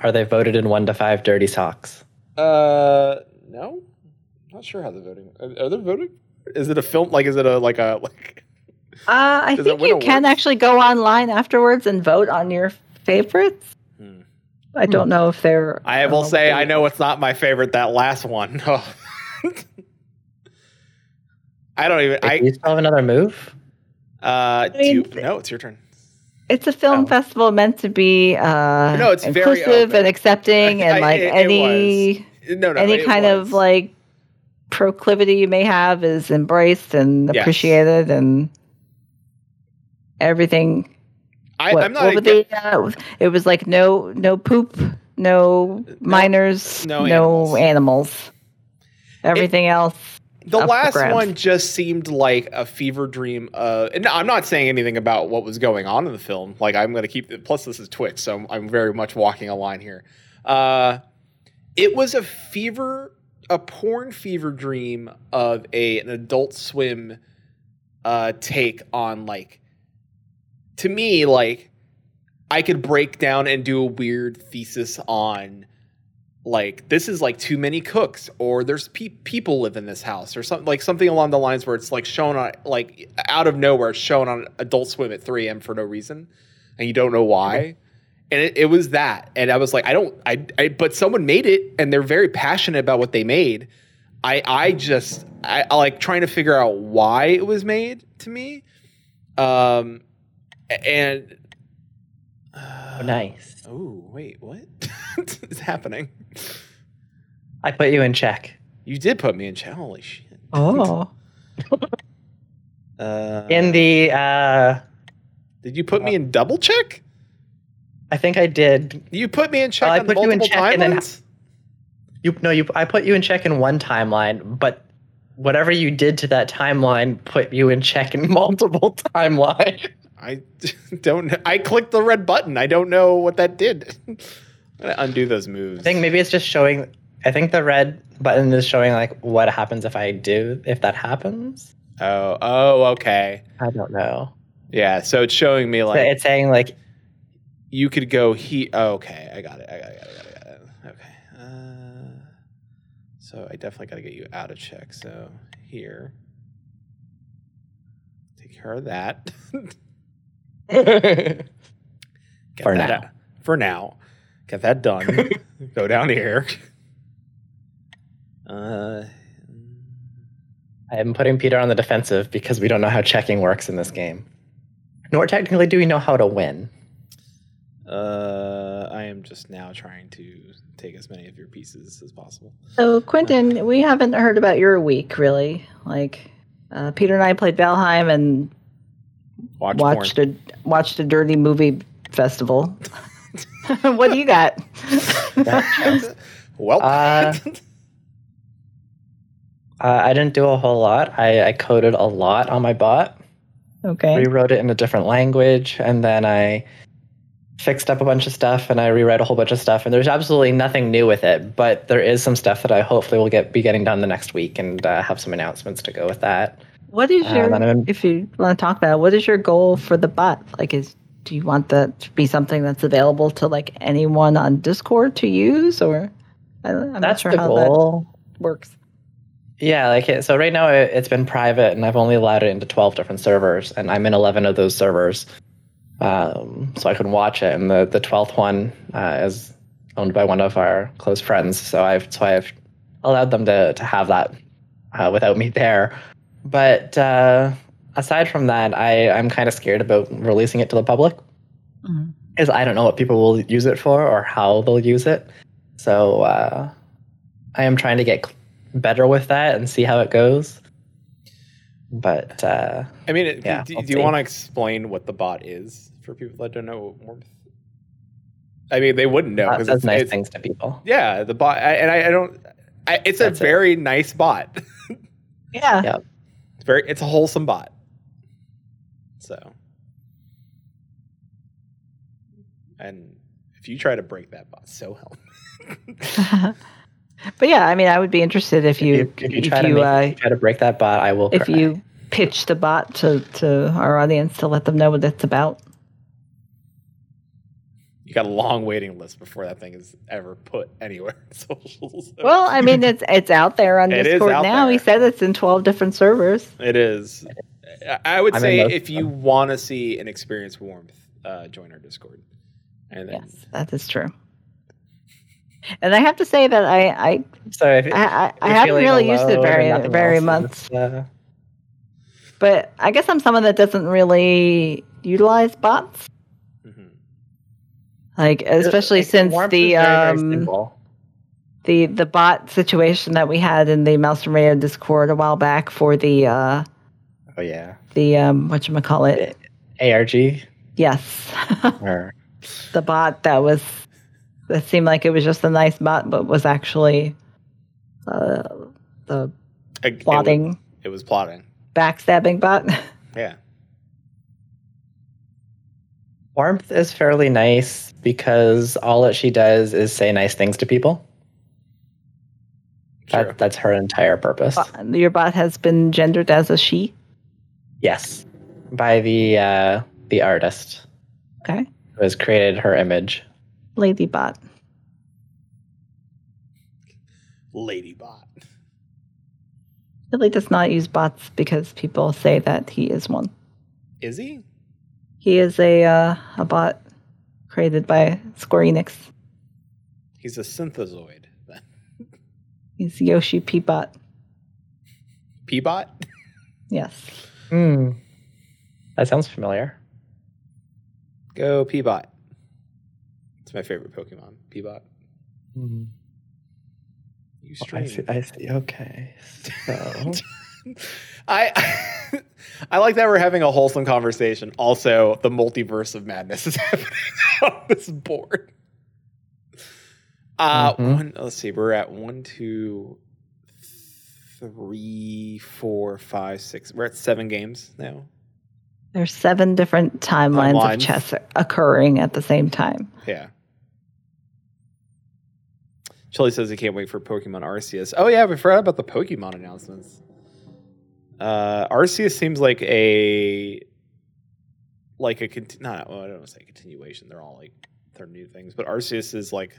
Speaker 3: are they voted in one to five dirty socks?
Speaker 1: uh, no, not sure how they're voting. Are, are they voting? Is it a film? Like, is it a like a like?
Speaker 4: Uh, I think you can
Speaker 1: awards?
Speaker 4: actually go online afterwards and vote on your favorites.
Speaker 1: Hmm.
Speaker 4: I don't know if they're.
Speaker 1: I will
Speaker 4: uh,
Speaker 1: say I know it's not my favorite. That last one. I don't even.
Speaker 3: Wait, do
Speaker 1: I
Speaker 3: you still have another move?
Speaker 1: Uh, do
Speaker 4: mean,
Speaker 1: you-
Speaker 4: th-
Speaker 1: no, it's your turn.
Speaker 4: It's a film
Speaker 3: Oh.
Speaker 4: festival meant to be uh,
Speaker 1: No, it's very
Speaker 4: inclusive
Speaker 1: open.
Speaker 4: and accepting,
Speaker 1: I-
Speaker 4: and
Speaker 1: I-
Speaker 4: like
Speaker 1: it- it
Speaker 4: any
Speaker 1: No, no,
Speaker 4: any kind
Speaker 1: was.
Speaker 4: of like proclivity you may have is embraced and
Speaker 1: Yes.
Speaker 4: appreciated, and everything.
Speaker 1: I,
Speaker 4: what,
Speaker 1: I'm not.
Speaker 4: what were
Speaker 1: aga-
Speaker 4: the, uh, it was like no no poop, no minors,
Speaker 1: no
Speaker 4: no,
Speaker 1: animals.
Speaker 4: animals. Everything else.
Speaker 1: The last
Speaker 4: grabs.
Speaker 1: one just seemed like a fever dream. Uh, and I'm not saying anything about what was going on in the film. Like I'm going to keep. Plus, this is Twitch, so I'm, I'm very much walking a line here. Uh, it was a fever, a porn fever dream of a an Adult Swim uh, take on like. To me, like I could break down and do a weird thesis on like this is like too many cooks or there's pe- people live in this house or something like something along the lines where it's like shown on like out of nowhere shown on adult swim at 3 a.m for no reason and you don't know why. And it, it was that and i was like i don't I, I but someone made it and they're very passionate about what they made. I i just I, I like trying to figure out why it was made to me um and
Speaker 3: Oh, nice.
Speaker 1: oh wait what? Is happening
Speaker 3: I put you in check.
Speaker 1: You did put me in check. Holy shit.
Speaker 4: Oh,
Speaker 1: Uh,
Speaker 3: In the, uh,
Speaker 1: did you put me in double check?
Speaker 3: I think I did.
Speaker 1: You put me in check
Speaker 3: Oh, I put you in
Speaker 1: multiple
Speaker 3: check and then-
Speaker 1: timelines.
Speaker 3: You no, you. I put you in check in one timeline, but whatever you did to that timeline put you in check in multiple timelines.
Speaker 1: I don't. know. I clicked the red button. I don't know what that did. I'm gonna undo those moves.
Speaker 3: I think maybe it's just showing. I think the red button is showing like what happens if I do if that happens.
Speaker 1: Oh. Oh. Okay.
Speaker 3: I don't know.
Speaker 1: Yeah. So it's showing me
Speaker 3: So
Speaker 1: like
Speaker 3: it's saying like
Speaker 1: you could go he. Oh, okay. I got it. I got it. I got it. I got it. I got it. Okay. Uh, so I definitely got to get you out of check. So here. Take care of that. Get
Speaker 3: For
Speaker 1: that
Speaker 3: now.
Speaker 1: out- For now. Get that done. Go down here. Uh,
Speaker 3: I am putting Peter on the defensive because we don't know how checking works in this game. Nor technically do we know how to win.
Speaker 1: uh, I am just now trying to take as many of your pieces as possible.
Speaker 4: so Quentin, we haven't heard about your week really. Like uh, Peter and I played Valheim and
Speaker 1: Watch
Speaker 4: watched
Speaker 1: porn.
Speaker 4: a watched a dirty movie festival. what do you got?
Speaker 1: well,
Speaker 3: Uh, Uh, I didn't do a whole lot. I, I coded a lot on my bot,
Speaker 4: okay.
Speaker 3: rewrote it in a different language, and then I fixed up a bunch of stuff and I rewrite a whole bunch of stuff. And there's absolutely nothing new with it, but there is some stuff that I hopefully will get be getting done the next week and uh, have some announcements to go with that.
Speaker 4: What is
Speaker 3: Uh,
Speaker 4: your
Speaker 3: then I'm-
Speaker 4: if you want to talk about it, what is your goal for the bot? Like is do you want that to be something that's available to like anyone on Discord to use or I, I'm not sure
Speaker 3: the
Speaker 4: how
Speaker 3: goal.
Speaker 4: that works.
Speaker 3: Yeah, like it, so right now it, it's been private and I've only allowed it into 12 different servers and I'm in 11 of those servers. Um, so I can watch it and the, the 12th one uh, is owned by one of our close friends. So I've, so I've allowed them to, to have that uh, without me there. But uh, aside from that, I, I'm kind of scared about releasing it to the public
Speaker 4: Mhm.
Speaker 3: is I don't know what people will use it for or how they'll use it. So uh, I am trying to get better with that and see how it goes. But uh,
Speaker 1: I mean, it,
Speaker 3: Yeah,
Speaker 1: do, do you want to explain what the bot is for people that don't know warmth? I mean, they wouldn't know
Speaker 3: that
Speaker 1: because
Speaker 3: says
Speaker 1: it's,
Speaker 3: nice
Speaker 1: it's-
Speaker 3: things to people.
Speaker 1: Yeah, the bot, I, and I, I don't. I, it's a
Speaker 3: That's it.
Speaker 1: very nice bot.
Speaker 4: Yeah.
Speaker 3: Yeah.
Speaker 1: It's very. It's a wholesome bot. So, and if you try to break that bot, so help.
Speaker 4: but yeah, I mean I would be interested if you
Speaker 3: if you
Speaker 4: if
Speaker 3: try to
Speaker 4: you,
Speaker 3: make,
Speaker 4: uh,
Speaker 3: if try to break that bot, I will.
Speaker 4: if
Speaker 3: cry.
Speaker 4: you pitch the bot to, to our audience to let them know what it's about.
Speaker 1: You got a long waiting list before that thing is ever put anywhere in socials.
Speaker 4: Well, I mean it's it's out there on
Speaker 1: It is
Speaker 4: Discord
Speaker 1: out
Speaker 4: now. He
Speaker 1: there.
Speaker 4: said it's in twelve different servers.
Speaker 1: It is. I- I would
Speaker 3: I'm
Speaker 1: say if you want to see an experience warmth, uh, join our Discord. And then
Speaker 4: Yes, that is true. And I have to say that I I
Speaker 3: so if,
Speaker 4: I, I, I haven't really used it very very much.
Speaker 3: uh,
Speaker 4: But I guess I'm someone that doesn't really utilize bots.
Speaker 1: Mhm.
Speaker 4: Like especially since the um the the bot situation that we had in the Mouse from Radio Discord a while back for the uh
Speaker 3: Oh yeah,
Speaker 4: the um what you call it?
Speaker 3: ARG
Speaker 4: Yes.
Speaker 3: or
Speaker 4: the bot that was that seemed like it was just a nice bot but was actually uh the
Speaker 1: It- it wa-
Speaker 4: plotting
Speaker 1: It, was plotting.
Speaker 4: backstabbing bot.
Speaker 1: Yeah.
Speaker 3: Warmth is fairly nice because all that she does is say nice things to people.
Speaker 1: True.
Speaker 3: That, that's her entire purpose.
Speaker 4: Your bot has been gendered as a she.
Speaker 3: Yes, by the uh, the artist
Speaker 4: Okay.
Speaker 3: Who has created her image.
Speaker 4: Lady bot.
Speaker 1: Ladybot.
Speaker 4: Billy does not use bots because people say that he is one.
Speaker 1: Is he?
Speaker 4: He is a uh, a bot created by Square Enix.
Speaker 1: He's a synthezoid.
Speaker 4: He's Yoshi Peabot.
Speaker 1: Peabot?
Speaker 4: Yes.
Speaker 3: Hmm. That sounds familiar.
Speaker 1: Go Peabot. It's my favorite Pokemon. Peabot.
Speaker 3: Hmm.
Speaker 1: You
Speaker 3: I see. I see. Okay. So
Speaker 1: I I like that we're having a wholesome conversation. Also, the multiverse of madness is happening on this board. Uh,
Speaker 3: Mhm.
Speaker 1: one, let's see. We're at one, two, three, four, five, six. We're at seven games now.
Speaker 4: There's seven different timelines
Speaker 1: Timelines.
Speaker 4: of chess occurring at the same time.
Speaker 1: Yeah. Chili says he can't wait for Pokemon Arceus. Oh yeah, we forgot about the Pokemon announcements. Uh, Arceus seems like a like a conti- not well, I don't want to say continuation. They're all like they're new things, but Arceus is like.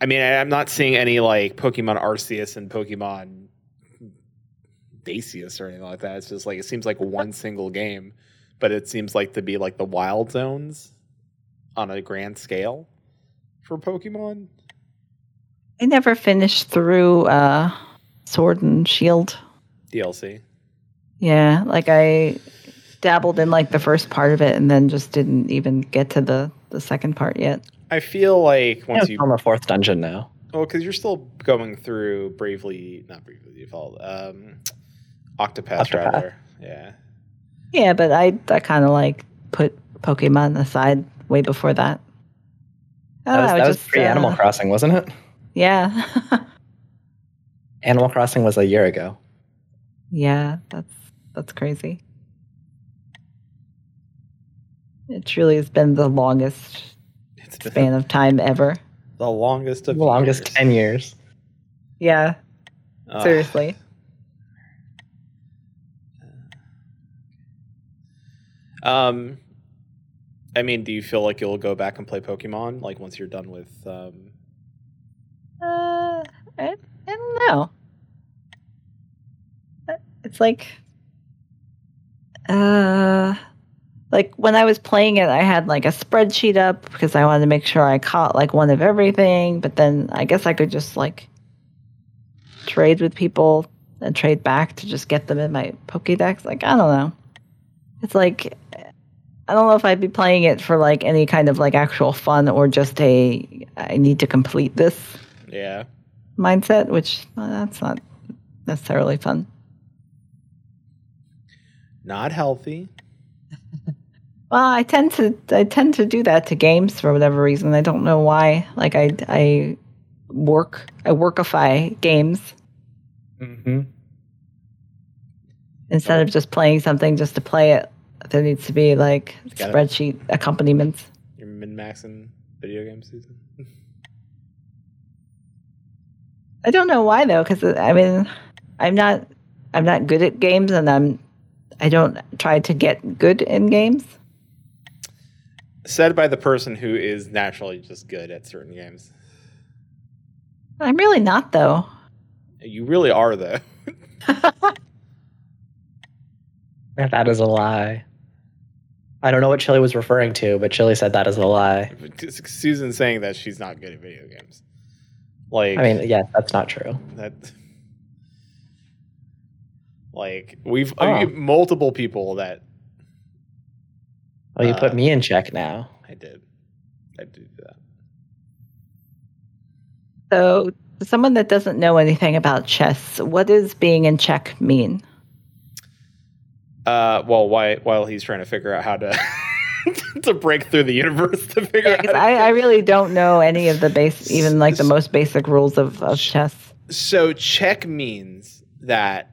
Speaker 1: I mean, I, I'm not seeing any like Pokemon Arceus and Pokemon Dacius or anything like that. It's just like it seems like one single game, but it seems like to be like the wild zones on a grand scale for Pokemon.
Speaker 4: I never finished through uh, Sword and Shield.
Speaker 1: DLC.
Speaker 4: Yeah, like I dabbled in like the first part of it and then just didn't even get to the the second part yet.
Speaker 1: I feel like
Speaker 3: yeah,
Speaker 1: once
Speaker 3: it's
Speaker 1: you
Speaker 3: on the fourth dungeon now.
Speaker 1: oh, because you're still going through Bravely, not Bravely Default, um, Octopath,
Speaker 3: Octopath.
Speaker 1: Traveler. Yeah,
Speaker 4: Yeah, but I I kind of like put Pokemon aside way before that. I
Speaker 3: That was,
Speaker 4: know,
Speaker 3: that was
Speaker 4: just,
Speaker 3: pre Animal
Speaker 4: uh,
Speaker 3: Crossing, wasn't it?
Speaker 4: Yeah,
Speaker 3: Animal Crossing was a year ago.
Speaker 4: yeah, that's that's crazy. It truly has been the longest
Speaker 1: it's been
Speaker 4: span of time ever.
Speaker 1: the longest of
Speaker 3: The longest
Speaker 1: years.
Speaker 3: ten years.
Speaker 4: Yeah,
Speaker 1: Ugh.
Speaker 4: seriously.
Speaker 1: Um, I mean, do you feel like you'll go back and play Pokemon like once you're done with? Um,
Speaker 4: Uh, I, I don't know. Uh, It's like, uh, like when I was playing it, I had like a spreadsheet up because I wanted to make sure I caught like one of everything. But then I guess I could just like trade with people and trade back to just get them in my Pokédex. Like I don't know. It's like I don't know if I'd be playing it for like any kind of like actual fun or just a I need to complete this
Speaker 1: yeah,
Speaker 4: mindset, which uh, that's not necessarily fun.
Speaker 1: not healthy.
Speaker 4: Well, I tend to I tend to do that to games for whatever reason. I don't know why. Like I I work I workify games
Speaker 3: Mm-hmm.
Speaker 4: instead of just playing something just to play it. There needs to be like
Speaker 1: Got it.
Speaker 4: spreadsheet accompaniments.
Speaker 1: You're min maxing video game season.
Speaker 4: I don't know why though, because uh, I mean, I'm not I'm not good at games, and I'm I don't try to get good in games.
Speaker 1: Said by the person who is naturally just good at certain games.
Speaker 4: I'm really not though.
Speaker 1: You really are though.
Speaker 3: That is a lie. I don't know what Chili was referring to, but Chili said that is a lie.
Speaker 1: Susan's saying that she's not good at video games. Like
Speaker 3: I mean, yeah, that's not true.
Speaker 1: that. Like we've
Speaker 3: Oh.
Speaker 1: I mean, multiple people that
Speaker 3: Well, you
Speaker 1: Uh,
Speaker 3: put me in check now.
Speaker 1: I did. I did that.
Speaker 4: So, someone that doesn't know anything about chess, what does being in check mean?
Speaker 1: Uh, well, why, while he's trying to figure out how to to break through the universe to figure out, how to-
Speaker 4: I, I really don't know any of the base, even like the most basic rules of, of chess.
Speaker 1: so check means that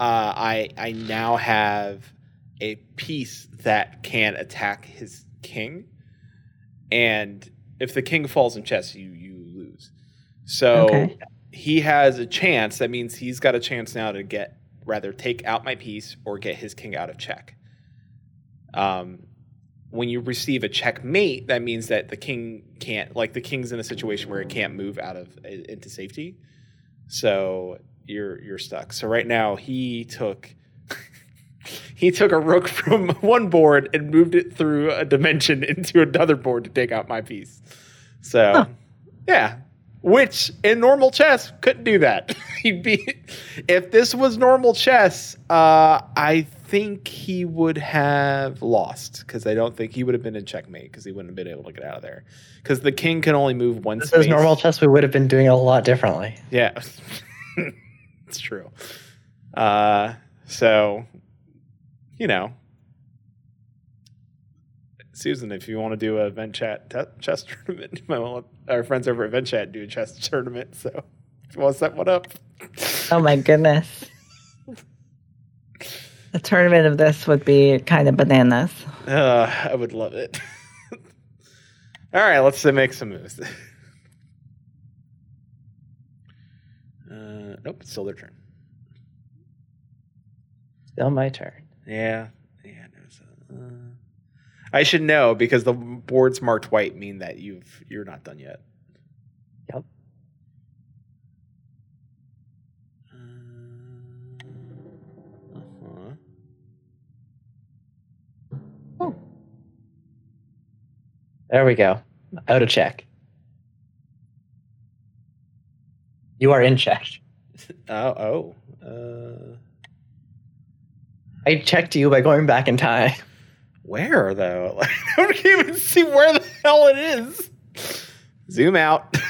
Speaker 1: uh, I I now have a piece that can attack his king, and if the king falls in chess, you you lose. So
Speaker 4: Okay.
Speaker 1: he has a chance. That means he's got a chance now to get rather take out my piece or get his king out of check. Um, when you receive a checkmate, that means that the king can't like the king's in a situation where it can't move out of into safety. So you're you're stuck. So right now he took he took a rook from one board and moved it through a dimension into another board to take out my piece. So
Speaker 4: Huh.
Speaker 1: yeah. Which in normal chess couldn't do that. He'd be if this was normal chess, uh, I think he would have lost because I don't think he would have been in checkmate because he wouldn't have been able to get out of there. Because the king can only move one
Speaker 3: This
Speaker 1: space.
Speaker 3: is normal chess. We would have been doing a lot differently.
Speaker 1: Yeah, it's true. Uh, so, you know, Susan, if you want to do a event chat te- chess tournament, you might want our friends over at event chat do a chess tournament. So, if you want to set one up,
Speaker 4: Oh my goodness. A tournament of this would be kind of bananas.
Speaker 1: uh, I would love it. All right, let's uh, make some moves. Uh, nope, it's still their turn.
Speaker 3: Still my turn.
Speaker 1: Yeah, yeah. no, so, uh, I should know because the boards marked white mean that you've you're not done yet.
Speaker 3: Yep.
Speaker 1: Uh huh.
Speaker 3: There we go. Out of check. You are in check.
Speaker 1: Oh, oh. Uh,
Speaker 3: I checked you by going back in time.
Speaker 1: Where though? Like, I don't even see where the hell it is. Zoom out.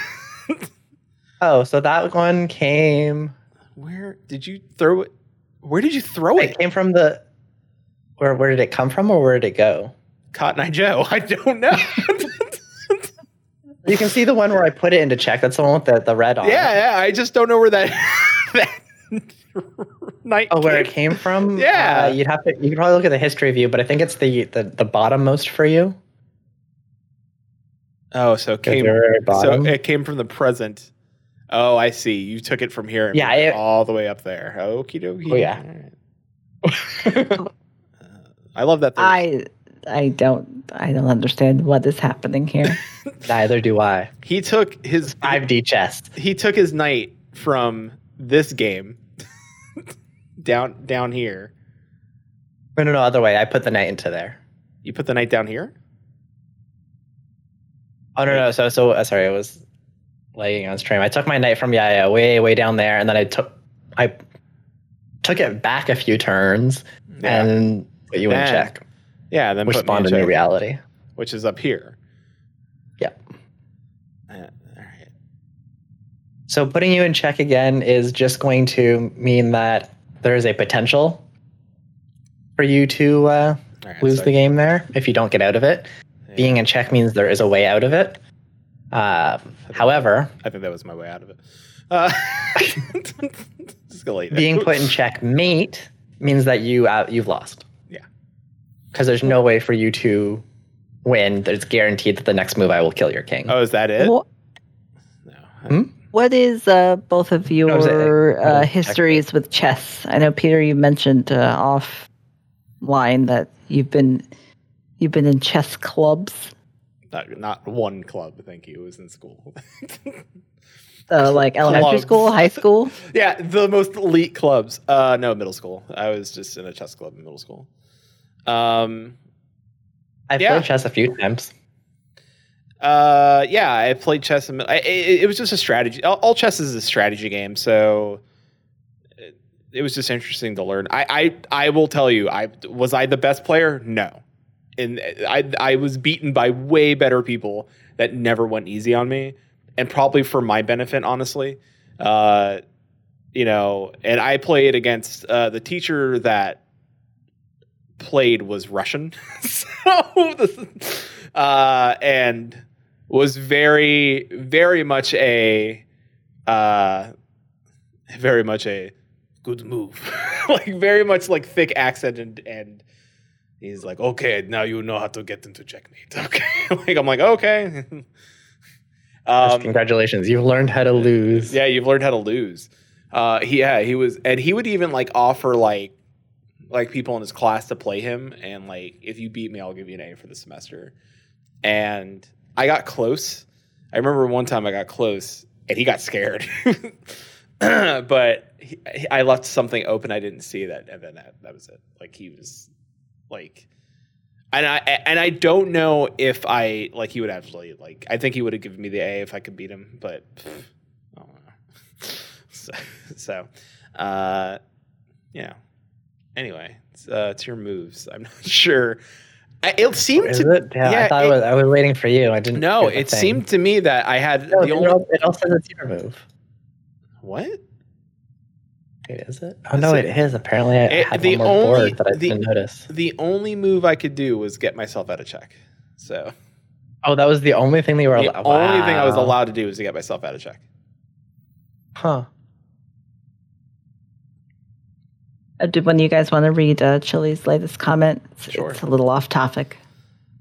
Speaker 3: Oh, so that one came.
Speaker 1: where did you throw it? Where did you throw
Speaker 3: It
Speaker 1: it?
Speaker 3: came from the. Where where did it come from, or where did it go?
Speaker 1: Cotton Eye Joe. I don't know.
Speaker 3: You can see the one where I put it into check. That's the one with the, the red on. it.
Speaker 1: Yeah, yeah. I just don't know where that that night.
Speaker 3: Oh, where it
Speaker 1: came-
Speaker 3: came from?
Speaker 1: Yeah.
Speaker 3: Uh, you'd have to. You could probably look at the history view, but I think it's the the, the bottom most for you.
Speaker 1: Oh, so it came.
Speaker 3: The very bottom.
Speaker 1: So it came from the present. Oh, I see. You took it from here. And
Speaker 3: Yeah,
Speaker 1: it
Speaker 3: it-
Speaker 1: all the way up there. Okie dokie.
Speaker 3: Oh, yeah.
Speaker 1: All right. Uh, I love that. there's-
Speaker 4: I I don't I don't understand what is happening here.
Speaker 3: Neither do I.
Speaker 1: he took his
Speaker 3: 5D chess.
Speaker 1: he took his knight from this game down down here.
Speaker 3: No, no, no. Other way. I put the knight into there.
Speaker 1: You put the knight down here.
Speaker 3: Oh no, no. So, so uh, sorry. I was laying on stream. I took my knight from yeah, way, way down there, and then I took, I took it back a few turns
Speaker 1: Yeah.
Speaker 3: and put you
Speaker 1: Then
Speaker 3: in check,
Speaker 1: yeah. Then
Speaker 3: which spawned a new reality.
Speaker 1: which is up here.
Speaker 3: Yeah.
Speaker 1: Uh, all right.
Speaker 3: So putting you in check again is just going to mean that there is a potential for you to uh,
Speaker 1: All right,
Speaker 3: lose
Speaker 1: so-
Speaker 3: the game there if you don't get out of it.
Speaker 1: yeah.
Speaker 3: Being in check means there is a way out of it. Uh, however,
Speaker 1: I think that was my way out of it. Uh, just gonna
Speaker 3: being put in checkmate means that you out you've lost.
Speaker 1: Yeah.
Speaker 3: Because there's no way for you to win. It's guaranteed that the next move I will kill your king.
Speaker 1: Oh, is that it?
Speaker 4: Wha-
Speaker 1: no.
Speaker 3: Hmm?
Speaker 4: What is uh, both of
Speaker 3: No, is
Speaker 4: your
Speaker 3: uh,
Speaker 4: uh, histories with chess? I know Peter, you mentioned uh, offline that you've been you've been in chess clubs,
Speaker 1: Not, not one club. Thank you. It was in school.
Speaker 4: uh, like elementary
Speaker 1: Clubs.
Speaker 4: school, high school.
Speaker 1: yeah, the most elite clubs. Uh, no, middle school. I was just in a chess club in middle school. Um,
Speaker 3: I've
Speaker 1: yeah.
Speaker 3: played chess a few times.
Speaker 1: Uh, yeah, I played chess. In, I, it, it was just a strategy. All, all chess is a strategy game, so uh, it was just interesting to learn. I I I will tell you, I was I the best player? No, and I I was beaten by way better people that never went easy on me, and probably for my benefit, honestly. Uh, you know, and I played against uh, the teacher that played was Russian, so this, uh, and was very very much a uh, very much a good move, like very much like thick accent and and. He's like, okay, now you know how to get into checkmate. Okay, like I'm like, okay. um,
Speaker 3: Congratulations, you've learned how to lose.
Speaker 1: yeah, you've learned how to lose. Uh, he, yeah, he was, and he would even like offer like, like people in his class to play him, and like if you beat me, I'll give you an A for the semester. And I got close. I remember one time I got close, and he got scared. but he, I left something open I didn't see that, and then that that was it. Like he was, like, and I and I don't know if I like he would actually like. I think he would have given me the A if I could beat him, but. pff, I don't know. so, so uh yeah anyway it's, uh, it's your moves i'm not sure it seemed to
Speaker 3: it? Yeah,
Speaker 1: yeah,
Speaker 3: I thought
Speaker 1: it-
Speaker 3: was, I was waiting for you. I didn't.
Speaker 1: no
Speaker 3: the
Speaker 1: it
Speaker 3: thing.
Speaker 1: seemed to me that i had
Speaker 3: No,
Speaker 1: the only
Speaker 3: all, it all says your move.
Speaker 1: what
Speaker 3: Wait, is it? Oh no, it
Speaker 1: it-
Speaker 3: is. Apparently, I
Speaker 1: It-
Speaker 3: had
Speaker 1: the
Speaker 3: one more
Speaker 1: only-
Speaker 3: board that I
Speaker 1: the-
Speaker 3: didn't notice.
Speaker 1: the only move i could do was get myself out of check so
Speaker 3: Oh, that was the only thing you were.
Speaker 1: the
Speaker 3: allowed.
Speaker 1: only thing i was allowed to do was to get myself out of check
Speaker 3: Huh.
Speaker 4: Uh, do one of you guys want to read uh, Chili's latest comment? It's,
Speaker 1: Sure.
Speaker 4: it's a little off topic.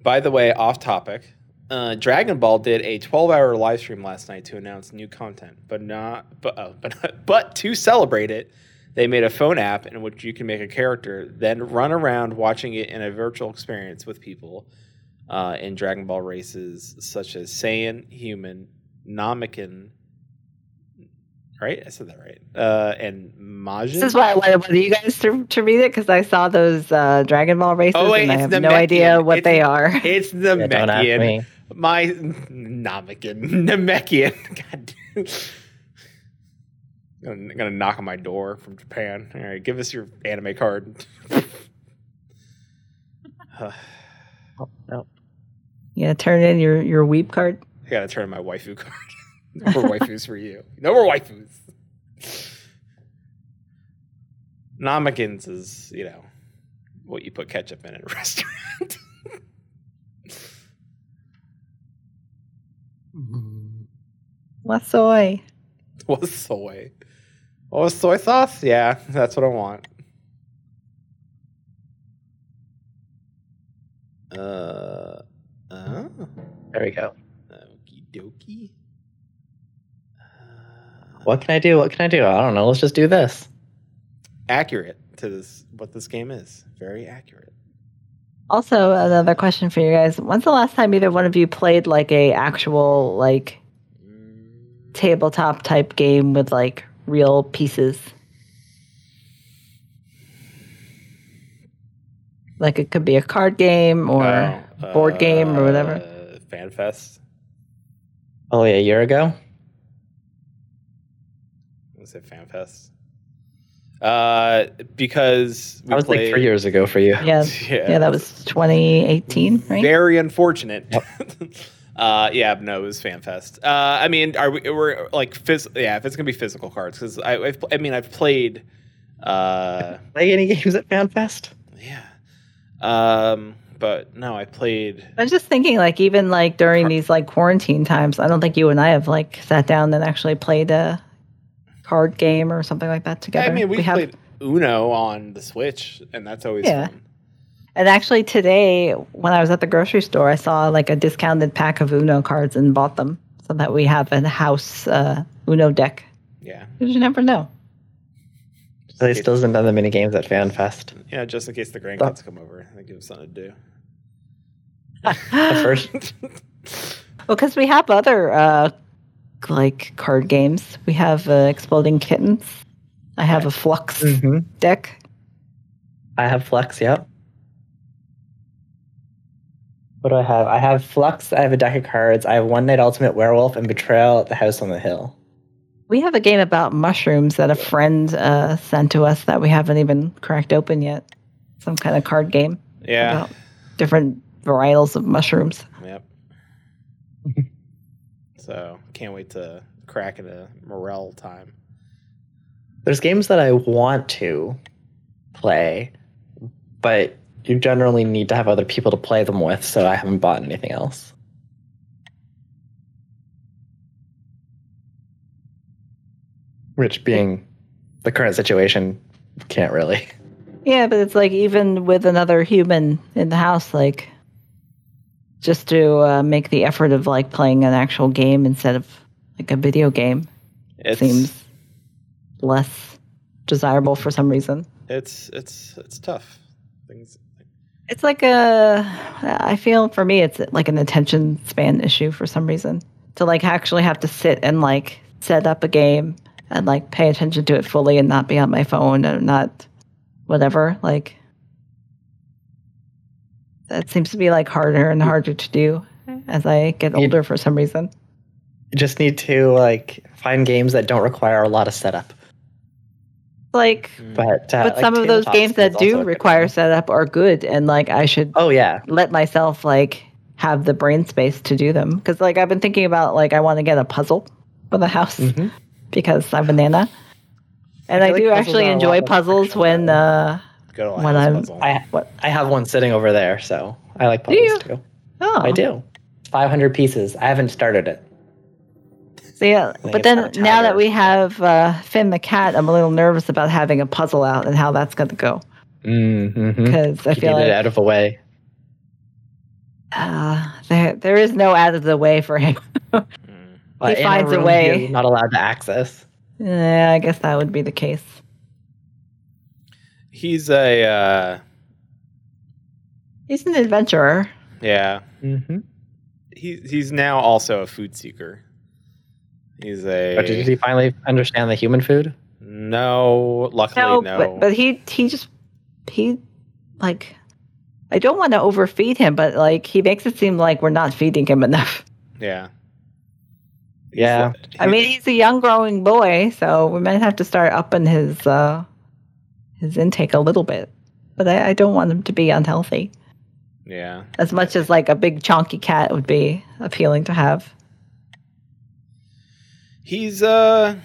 Speaker 1: By the way, off topic, uh, Dragon Ball did a 12-hour live stream last night to announce new content, but not but uh, but but to celebrate it, they made a phone app in which you can make a character, then run around watching it in a virtual experience with people uh, in Dragon Ball races such as Saiyan, Human, Namekin. Right, I said that right. Uh, and Majin.
Speaker 4: This is why I wanted one of you guys to, to read it because I saw those uh, Dragon Ball races
Speaker 1: Oh, wait,
Speaker 4: and I have
Speaker 1: the
Speaker 4: no
Speaker 1: Mechian.
Speaker 4: idea what
Speaker 1: It's-
Speaker 4: they are.
Speaker 1: It's the
Speaker 3: Yeah, don't ask
Speaker 1: Mechian.
Speaker 3: me.
Speaker 1: My Namekian. Namekian. God. I'm gonna knock on my door from Japan. All right, give us your anime card.
Speaker 3: Oh, no.
Speaker 4: You gonna turn in your, your weep card?
Speaker 1: I gotta turn in my waifu card. No more waifus for you. No more waifus. Namekins is, you know, what you put ketchup in at a restaurant.
Speaker 4: What's soy?
Speaker 1: What's soy? Oh, soy sauce? Yeah, that's what I want. Uh, oh,
Speaker 3: There we go.
Speaker 1: okie dokie. Uh,
Speaker 3: What can I do? What can I do? I don't know. Let's just do this.
Speaker 1: accurate to this? What this game is? Very accurate.
Speaker 4: Also, another question for you guys. When's the last time either one of you played like a actual like tabletop type game with like real pieces? Like it could be a card game or
Speaker 1: oh,
Speaker 4: board game or whatever.
Speaker 1: uh, FanFest.
Speaker 3: Oh, yeah, a year ago.
Speaker 1: Was it FanFest? Uh, because we
Speaker 3: That was like three years ago for you.
Speaker 4: yeah, yeah, that was 2018, right?
Speaker 1: Very unfortunate. uh, yeah, no, it was FanFest. Uh, I mean, are we? We're like, phys- yeah, if it's gonna be physical cards, because I, I've, I mean, I've played. Uh,
Speaker 3: Play any games at FanFest?
Speaker 1: yeah, um, but no, I played.
Speaker 4: I was just thinking, like, even like during these like quarantine times, I don't think you and I have like sat down and actually played a card game or something like that together.
Speaker 1: I mean, we,
Speaker 4: have,
Speaker 1: played Uno on the Switch, and that's always
Speaker 4: Yeah.
Speaker 1: fun.
Speaker 4: and actually today when I was at the grocery store, I saw like a discounted pack of Uno cards and bought them so that we have a house uh, Uno deck.
Speaker 1: Yeah,
Speaker 4: 'Cause You never know.
Speaker 3: They still haven't done the mini games at FanFest.
Speaker 1: yeah, just in case the grandkids come over, they give them something to do.
Speaker 3: The first,
Speaker 4: Well, because we have other uh, like card games. We have uh, Exploding Kittens. I have a Fluxx
Speaker 3: Mhm.
Speaker 4: deck.
Speaker 3: I have Fluxx, Yep. What do I have? I have Fluxx. I have a deck of cards. I have One Night Ultimate Werewolf and Betrayal at the House on the Hill.
Speaker 4: We have a game about mushrooms that a friend uh, sent to us that we haven't even cracked open yet. Some kind of card game
Speaker 1: Yeah.
Speaker 4: about different varietals of mushrooms.
Speaker 1: Yep. so can't wait to crack into Morel time.
Speaker 3: There's games that I want to play, but you generally need to have other people to play them with, so I haven't bought anything else. Which, being the current situation, can't really.
Speaker 4: Yeah, but it's like even with another human in the house, like just to uh, make the effort of like playing an actual game instead of like a video game
Speaker 1: It's
Speaker 4: seems less desirable for some reason.
Speaker 1: it's it's it's tough. Things
Speaker 4: It's like a, I feel for me, it's like an attention span issue for some reason. To like actually have to sit and like set up a game and like pay attention to it fully and not be on my phone and not whatever. Like, that seems to be like harder and harder to do as I get
Speaker 3: You-
Speaker 4: older for some reason.
Speaker 3: Just need to like find games that don't require a lot of setup.
Speaker 4: Like,
Speaker 3: But uh,
Speaker 4: but
Speaker 3: like
Speaker 4: some of those
Speaker 3: tabletop
Speaker 4: games that do require
Speaker 3: one.
Speaker 4: setup are good and like I should
Speaker 3: Oh yeah,
Speaker 4: let myself like have the brain space to do them because like i've been thinking about like i want to get a puzzle for the house
Speaker 3: Mhm.
Speaker 4: because i'm a nana and i,
Speaker 3: feel like
Speaker 4: do
Speaker 3: puzzles
Speaker 4: actually enjoy puzzles when uh
Speaker 1: good old
Speaker 4: when
Speaker 1: house
Speaker 4: I'm-
Speaker 1: puzzle.
Speaker 3: I
Speaker 4: What?
Speaker 3: I have one sitting over there, so I like
Speaker 4: Do
Speaker 3: puzzles too.
Speaker 4: oh
Speaker 3: I do. 500 pieces. I haven't started it.
Speaker 4: so yeah but then now that we have uh finn the cat i'm a little nervous about having a puzzle out and how that's going to go
Speaker 3: Mm-hmm.
Speaker 4: because i
Speaker 3: I
Speaker 4: feel
Speaker 3: get it
Speaker 4: like
Speaker 3: out of the way.
Speaker 4: uh, there there is no out of the way for him
Speaker 1: Mm.
Speaker 3: But in
Speaker 4: finds a
Speaker 3: room
Speaker 4: way.
Speaker 3: You're not allowed to access.
Speaker 4: yeah i guess that would be the case
Speaker 1: He's a uh,
Speaker 4: he's an adventurer
Speaker 1: yeah.
Speaker 3: Mm-hmm.
Speaker 1: He he's now also a food seeker. He's a
Speaker 3: But did he finally understand the human food?
Speaker 1: no. Luckily,
Speaker 4: No,
Speaker 1: no.
Speaker 4: but but he he just he like I don't want to overfeed him, but like he makes it seem like we're not feeding him enough.
Speaker 1: yeah.
Speaker 3: Yeah.
Speaker 4: I mean, he's a young growing boy, so we might have to start upping his uh his intake a little bit. But I, I don't want him to be unhealthy.
Speaker 1: yeah.
Speaker 4: As much as like a big chonky cat would be appealing to have.
Speaker 1: He's uh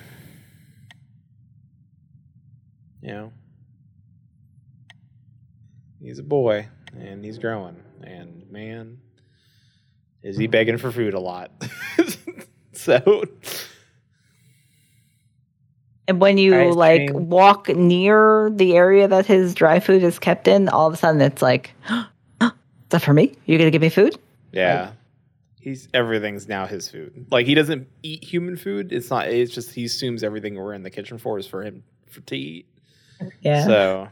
Speaker 1: you know he's a boy and he's growing and man is he begging for food a lot. so
Speaker 4: And when you
Speaker 3: Ice
Speaker 4: like
Speaker 3: cream.
Speaker 4: walk near the area that his dry food is kept in, all of a sudden it's like, is that for me? You're gonna give me food?
Speaker 1: yeah. He's everything's now his food. Like he doesn't eat human food. It's not it's just he assumes everything we're in the kitchen for is for him for to eat.
Speaker 4: Yeah.
Speaker 1: So,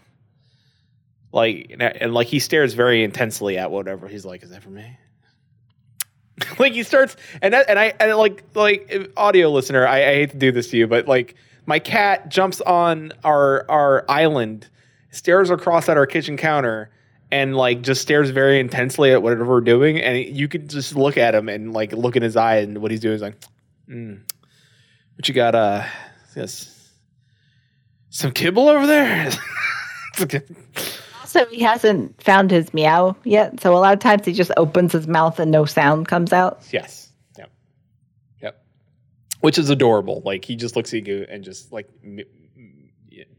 Speaker 1: like, and, and like he stares very intensely at whatever he's like. Is that for me? like he starts, and that, and I and like like audio listener, I, I hate to do this to you, but like my cat jumps on our our island, stares across at our kitchen counter. And like just stares very intensely at whatever we're doing, and you could just look at him and like look in his eye, and what he's doing is like, mm, "What you got? Uh, yes, some kibble over there."
Speaker 4: Also, he hasn't found his meow yet, so a lot of times he just opens his mouth and no sound comes out.
Speaker 1: yes. Which is adorable. Like he just looks at you and just like,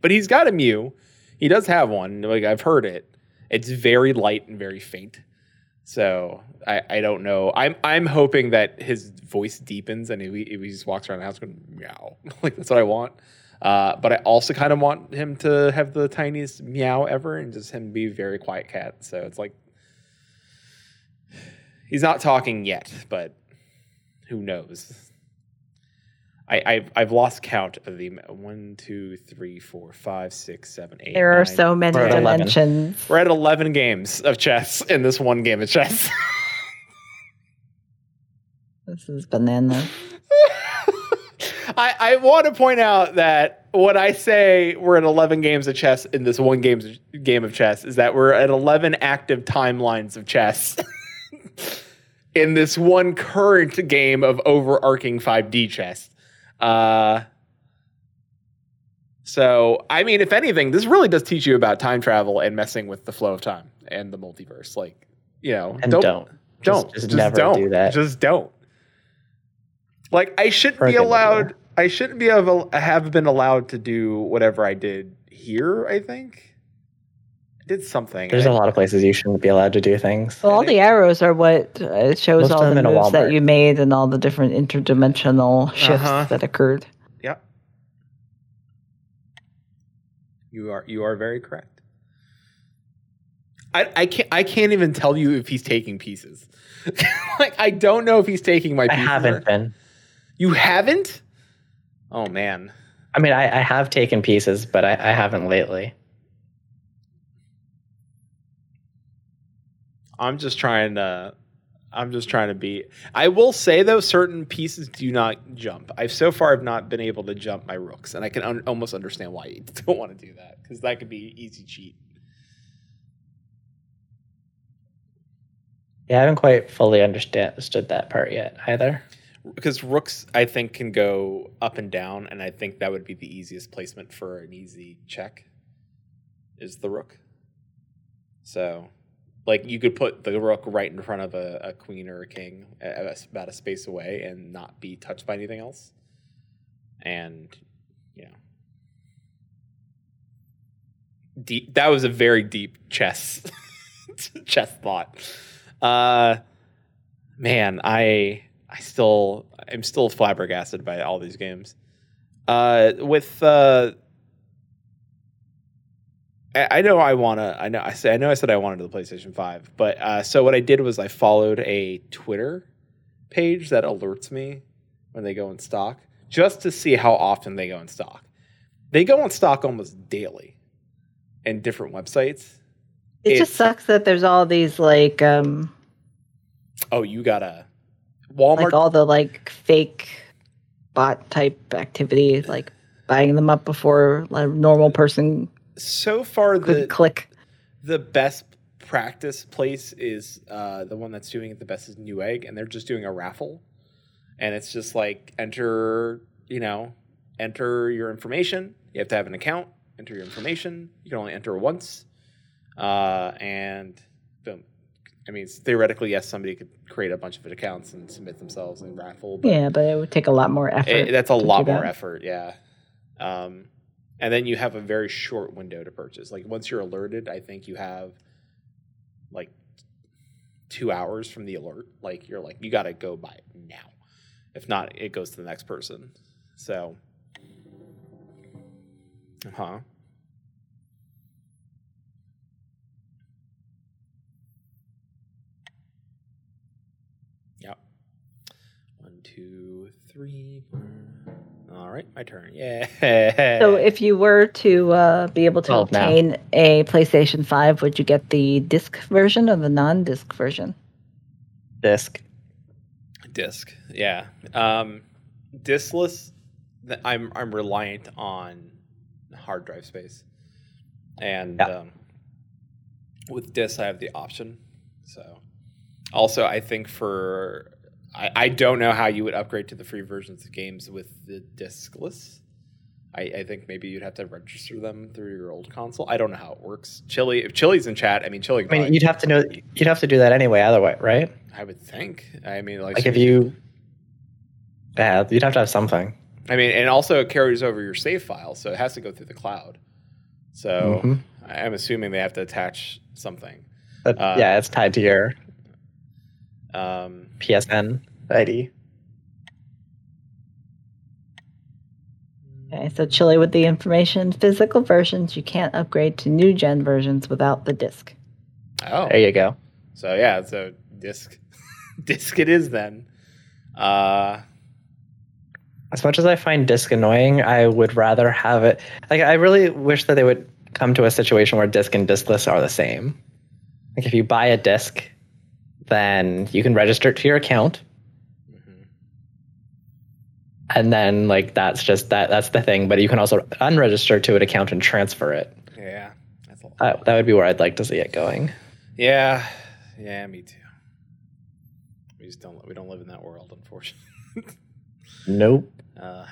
Speaker 1: but he's got a mew. He does have one. Like I've heard it. It's very light and very faint. So I, I don't know. I'm I'm hoping that his voice deepens and he, he just walks around the house going meow. like that's what I want. Uh, but I also kind of want him to have the tiniest meow ever and just him be a very quiet cat. So it's like he's not talking yet, but who knows? I, I've I've lost count of the one, two, three, four, five, six, seven, eight.
Speaker 4: There are
Speaker 1: nine.
Speaker 4: so many
Speaker 3: We're at 11.
Speaker 4: dimensions.
Speaker 1: We're at eleven games of chess in this one game of chess.
Speaker 4: This is bananas.
Speaker 1: I, I want to point out that when I say we're at 11 games of chess in this one games, game of chess, is that we're at 11 active timelines of chess in this one current game of overarching 5D chess. Uh, So, I mean, if anything, this really does teach you about time travel and messing with the flow of time and the multiverse. Like, you know,
Speaker 3: And don't.
Speaker 1: don't,
Speaker 3: Just-
Speaker 1: just,
Speaker 3: just never
Speaker 1: don't.
Speaker 3: do that.
Speaker 1: Just don't. Like, I shouldn't be allowed. I shouldn't be able, have been allowed to do whatever I did here. I think did something.
Speaker 3: There's
Speaker 1: I-
Speaker 3: a lot of places you shouldn't be allowed to do things.
Speaker 4: Well, all the arrows are what uh, shows all the moves that you made and all the different interdimensional shifts
Speaker 1: Uh-huh.
Speaker 4: that occurred.
Speaker 1: Yep. You are you are very correct. I, I can't I can't even tell you if he's taking pieces. like I don't know if he's taking my
Speaker 3: I haven't
Speaker 1: or-
Speaker 3: been.
Speaker 1: You haven't? Oh man.
Speaker 3: I mean, I, I have taken pieces, but I, I haven't lately.
Speaker 1: I'm just trying to I'm just trying to be I will say though certain pieces do not jump. I've so far have not been able to jump my rooks and I can un- almost understand why you don't want to do that cuz that could be easy cheat.
Speaker 3: Yeah, I haven't quite fully understood that part yet either.
Speaker 1: because rooks I think can go up and down, and I think that would be the easiest placement for an easy check. Is the rook? So, like you could put the rook right in front of a, a queen or a king, about a space away, and not be touched by anything else. And you know, deep. That was a very deep chess chess thought. Uh, man, I I still I'm still flabbergasted by all these games. Uh, with uh, I, know I wanna. I know I say I know I said I wanted the PlayStation Five, but uh, so what I did was I followed a Twitter page that alerts me when they go in stock, just to see how often they go in stock. They go in stock almost daily, in different websites.
Speaker 4: It
Speaker 1: It's-
Speaker 4: just sucks that there's all these like um
Speaker 1: Oh, you gotta Walmart.
Speaker 4: like all the like fake bot type activity, like buying them up before a normal person
Speaker 1: so far, the
Speaker 4: click.
Speaker 1: the best practice place is uh, the one that's doing it the best is Newegg, and they're just doing a raffle, and it's just like enter, you know, enter your information. You have to have an account. Enter your information. You can only enter once, uh, and boom. I mean, theoretically, yes, somebody could create a bunch of accounts and submit themselves and raffle. But
Speaker 4: Yeah, but it would take a lot more effort.
Speaker 1: it- that's a lot more
Speaker 4: that.
Speaker 1: effort, yeah. Um, and then you have a very short window to purchase. Like once you're alerted, I think you have like two hours from the alert. Like you're like you got to go buy it now. If not, it goes to the next person. So, huh? Yep. One, two, three, four. All right, my turn. Yeah.
Speaker 4: So if you were to uh, be able to
Speaker 3: Twelve now.
Speaker 4: obtain a PlayStation 5, would you get the disc version or the non-disc version?
Speaker 3: Disc.
Speaker 1: disc, yeah, um, diskless, th- I'm I'm reliant on hard drive space, and
Speaker 3: Yeah.
Speaker 1: um, with disc I have the option. So, also I think for I, I don't know how you would upgrade to the free versions of games with the discless. I, I think maybe you'd have to register them through your old console. I don't know how it works. Chili, if Chili's in chat, I mean Chili.
Speaker 3: I mean, you'd have to know. You'd have to do that anyway, otherwise, right?
Speaker 1: I would think. I mean, like,
Speaker 3: Like if you, yeah, you'd have to have something.
Speaker 1: I mean, and also it carries over your save file, so it has to go through the cloud. So
Speaker 3: Mhm.
Speaker 1: I'm assuming they have to attach something.
Speaker 3: But,
Speaker 1: Uh,
Speaker 3: yeah, it's tied to your
Speaker 1: Um,
Speaker 3: PSN ID.
Speaker 4: Okay, so Chili with the information, physical versions, you can't upgrade to new gen versions without the disc.
Speaker 1: oh,
Speaker 3: There you go.
Speaker 1: so yeah, so disc, disc it is then. Uh,
Speaker 3: As much as I find disc annoying, I would rather have it. Like, I really wish that they would come to a situation where disc and diskless are the same. Like, if you buy a disc, then you can register it to your account,
Speaker 1: mhm.
Speaker 3: and then like that's just that. That's the thing. But you can also unregister to an account and transfer it.
Speaker 1: yeah, that's.
Speaker 3: Uh, that would be where I'd like to see it going.
Speaker 1: yeah, yeah, me too. We just don't we don't live in that world, unfortunately.
Speaker 3: Nope.
Speaker 1: Uh,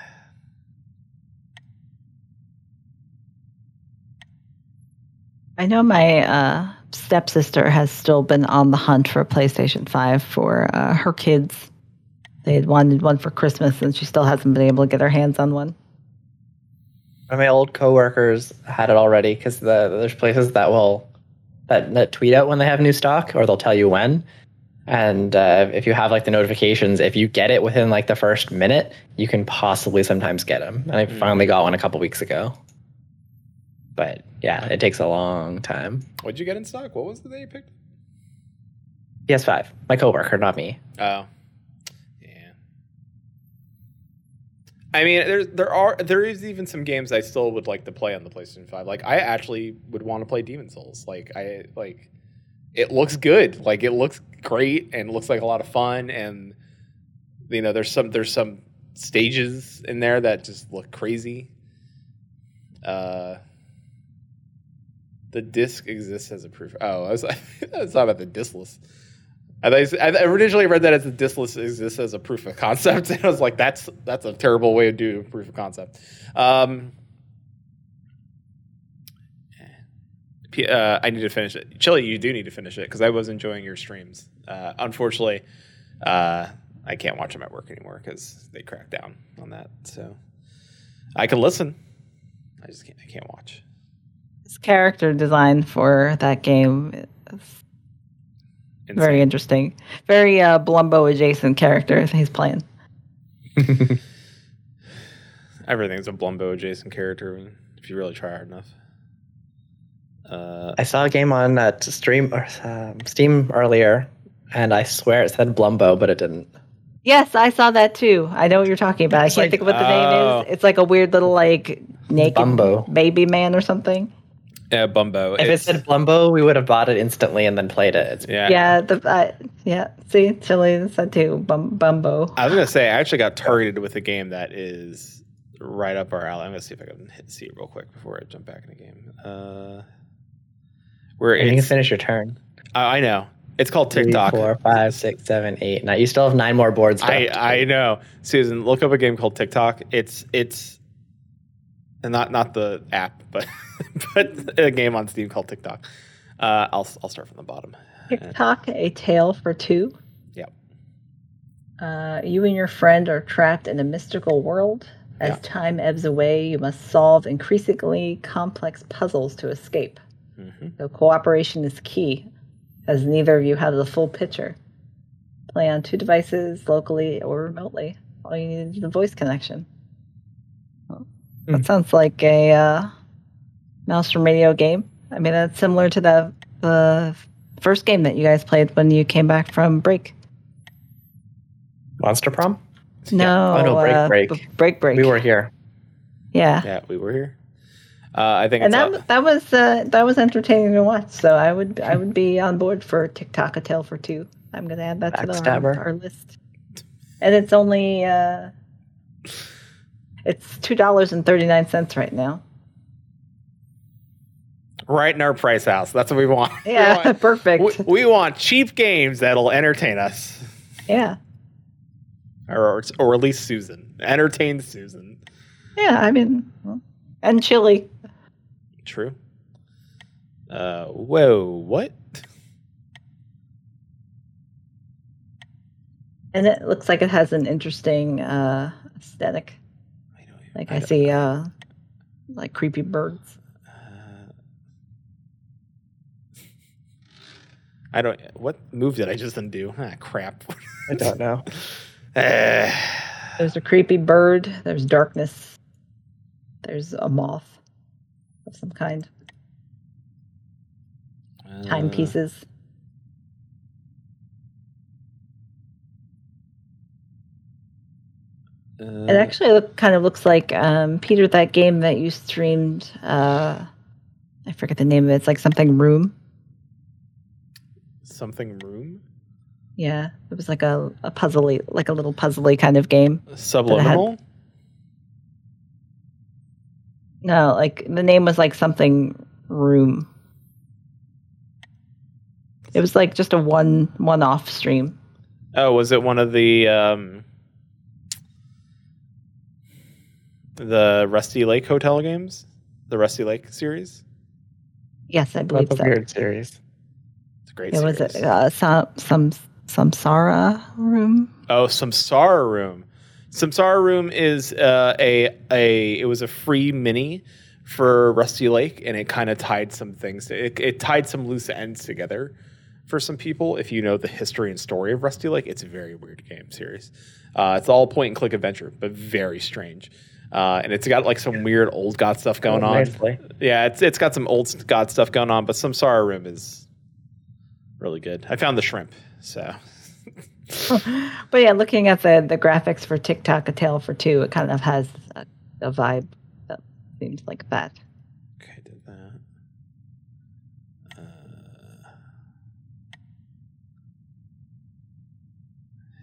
Speaker 4: I know my uh, stepsister has still been on the hunt for a PlayStation 5 for uh, her kids. They had wanted one for Christmas, and she still hasn't been able to get her hands on one.
Speaker 3: One of my old coworkers had it already because the, there's places that will that, that tweet out when they have new stock, or they'll tell you when. And uh, if you have like the notifications, if you get it within like the first minute, you can possibly sometimes get them. And I finally got one a couple weeks ago. But yeah, it takes a long time.
Speaker 1: What'd you get in stock? What was the day you picked?
Speaker 3: PS5, my coworker, not me.
Speaker 1: Oh, yeah. I mean, there there are there is even some games I still would like to play on the PlayStation Five. Like, I actually would want to play Demon's Souls. Like, I like it looks good. Like, it looks great and looks like a lot of fun. And you know, there's some there's some stages in there that just look crazy. Uh, the disc exists as a proof. Oh, I was I was talking about the diskless. I, I originally read that as the diskless exists as a proof of concept, and I was like, "That's that's a terrible way to do proof of concept." Um, uh, I need to finish it. Chili, you do need to finish it because I was enjoying your streams. Uh, unfortunately, uh, I can't watch them at work anymore because they cracked down on that. So I can listen. I just can't. I can't watch.
Speaker 4: His character design for that game is very interesting. Very uh, Blumbo adjacent character he's playing.
Speaker 1: Everything's a Blumbo adjacent character if you really try hard enough. Uh,
Speaker 3: I saw a game on uh, stream or um, Steam earlier, and I swear it said Blumbo, but it didn't.
Speaker 4: Yes, I saw that too. I know what you're talking about. I can't
Speaker 3: like-
Speaker 4: think of what the
Speaker 1: Oh.
Speaker 4: name is. It's like a weird little like naked
Speaker 3: Bumbo.
Speaker 4: baby man or something.
Speaker 1: Yeah, Bumbo.
Speaker 3: If it said Blumbo, we would have bought it instantly and then played it. It's
Speaker 1: yeah.
Speaker 4: Yeah, the uh, yeah. See, Chili said too. Bum, Bumbo.
Speaker 1: I was gonna say I actually got targeted with a game that is right up our alley. I'm gonna see if I can hit see it real quick before I jump back in the game. Uh, where
Speaker 3: you can finish your turn.
Speaker 1: I I know it's called
Speaker 3: Three,
Speaker 1: Tick Tock.
Speaker 3: four, five, six, seven, eight. Now you still have nine more boards.
Speaker 1: I. I know, Susan. Look up a game called Tick Tock. It's it's and not not the app, but but a game on Steam called Tick Tock. Uh, I'll I'll start from the bottom.
Speaker 4: Tick Tock, a tale for two.
Speaker 1: Yep.
Speaker 4: Uh, you and your friend are trapped in a mystical world. As
Speaker 1: Yeah.
Speaker 4: time ebbs away, you must solve increasingly complex puzzles to escape.
Speaker 1: hmm
Speaker 4: So cooperation is key, as neither of you have the full picture. Play on two devices, locally or remotely. All you need is the voice connection. Well. That sounds like a uh, Maelstrom Radio game. I mean, that's similar to the the first game that you guys played when you came back from break.
Speaker 3: Monster Prom.
Speaker 4: No,
Speaker 3: Oh, no, Break
Speaker 4: uh,
Speaker 3: Break.
Speaker 4: b- break, break.
Speaker 3: We were here.
Speaker 4: yeah.
Speaker 1: Yeah, we were here. Uh, I think
Speaker 4: and that
Speaker 1: up.
Speaker 4: that was uh, that was entertaining to watch. So I would I would be on board for Tick Tock a tale for two. I'm gonna add that to the, our, our list. And it's only uh, it's two dollars and thirty nine cents right now.
Speaker 1: right in our price house. That's what we want. We
Speaker 4: Yeah,
Speaker 1: want-
Speaker 4: perfect.
Speaker 1: we, we want cheap games that'll entertain us,
Speaker 4: yeah,
Speaker 1: or or at least Susan entertain Susan.
Speaker 4: yeah. I mean, and chili.
Speaker 1: True. Uh, whoa, what?
Speaker 4: And it looks like it has an interesting uh, aesthetic.
Speaker 1: I.
Speaker 4: Like
Speaker 1: I
Speaker 4: I, see, uh, like creepy birds.
Speaker 1: Uh, I don't. What move did I just undo? Ah, crap.
Speaker 3: I don't know.
Speaker 1: Eh.
Speaker 4: There's a creepy bird. There's darkness. There's a moth of some kind. Timepieces.
Speaker 1: Uh,
Speaker 4: It actually look, kind of looks like um, Peter that game that you streamed. Uh, I forget the name of it. It's like something room.
Speaker 1: something room
Speaker 4: Yeah, it was like a a puzzly, like a little puzzly kind of game.
Speaker 1: subliminal.
Speaker 4: No, like the name was like something room. It was like just a one one off stream.
Speaker 1: Oh, was it one of the um, the Rusty Lake Hotel games? The Rusty Lake series?
Speaker 4: Yes, I believe
Speaker 3: That's a
Speaker 4: so.
Speaker 3: weird series.
Speaker 1: It's a great.
Speaker 4: It was a, uh, some some Samsara room.
Speaker 1: Oh, Samsara Room. Samsara Room is uh, a a it was a free mini for Rusty Lake, and it kind of tied some things. It, it tied some loose ends together for some people. If you know the history and story of Rusty Lake, it's a very weird game series. Uh, it's all point and click adventure, but very strange. Uh, and it's got like some weird old god stuff going on.
Speaker 3: Nicely.
Speaker 1: Yeah, it's it's got some old god stuff going on, but Samsara Room is really good. I found the shrimp, so
Speaker 4: But yeah, looking at the the graphics for Tick Tock, A Tale for Two, it kind of has a, a vibe that seems like that.
Speaker 1: Okay, I did that. Uh,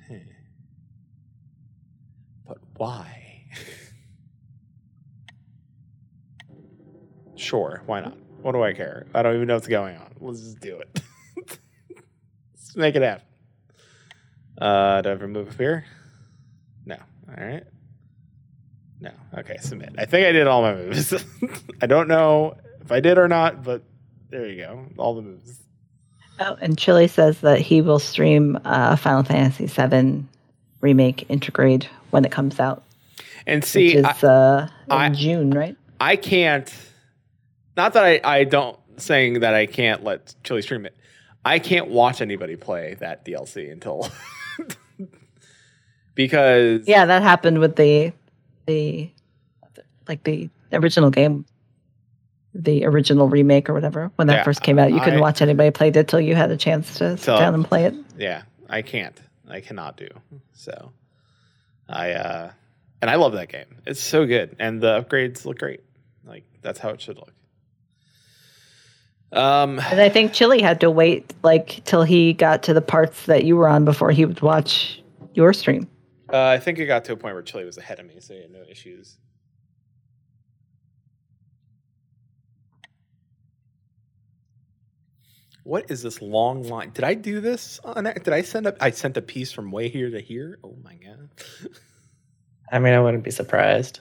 Speaker 1: hmm. But why? Sure, why not? What do I care? I don't even know what's going on. Let's just do it. Let's make it happen. Uh, do I ever move up here? No. All right. No. Okay, submit. I think I did all my moves. I don't know if I did or not, but there you go. All the moves.
Speaker 4: Oh, and Chili says that he will stream uh, Final Fantasy VII remake Intergrade when it comes out,
Speaker 1: And see,
Speaker 4: which
Speaker 1: I,
Speaker 4: is uh, in
Speaker 1: I-
Speaker 4: June, right?
Speaker 1: I can't. Not that I, I don't saying that I can't let Chili stream it. I can't watch anybody play that DLC until because
Speaker 4: Yeah, that happened with the the like the original game, the original remake or whatever. When that
Speaker 1: Yeah,
Speaker 4: first came out, you couldn't
Speaker 1: I-
Speaker 4: watch anybody play it till you had a chance to sit
Speaker 1: So-
Speaker 4: down and play it.
Speaker 1: yeah, I can't. I cannot do. So I uh and I love that game. It's so good and the upgrades look great. Like that's how it should look. Um
Speaker 4: And I think Chili had to wait like till he got to the parts that you were on before he would watch your stream.
Speaker 1: uh, I think it got to a point where Chili was ahead of me, so he had no issues. What is this long line? Did I do this? On, did I send up? I sent a piece from way here to here. Oh my god!
Speaker 3: I mean, I wouldn't be surprised.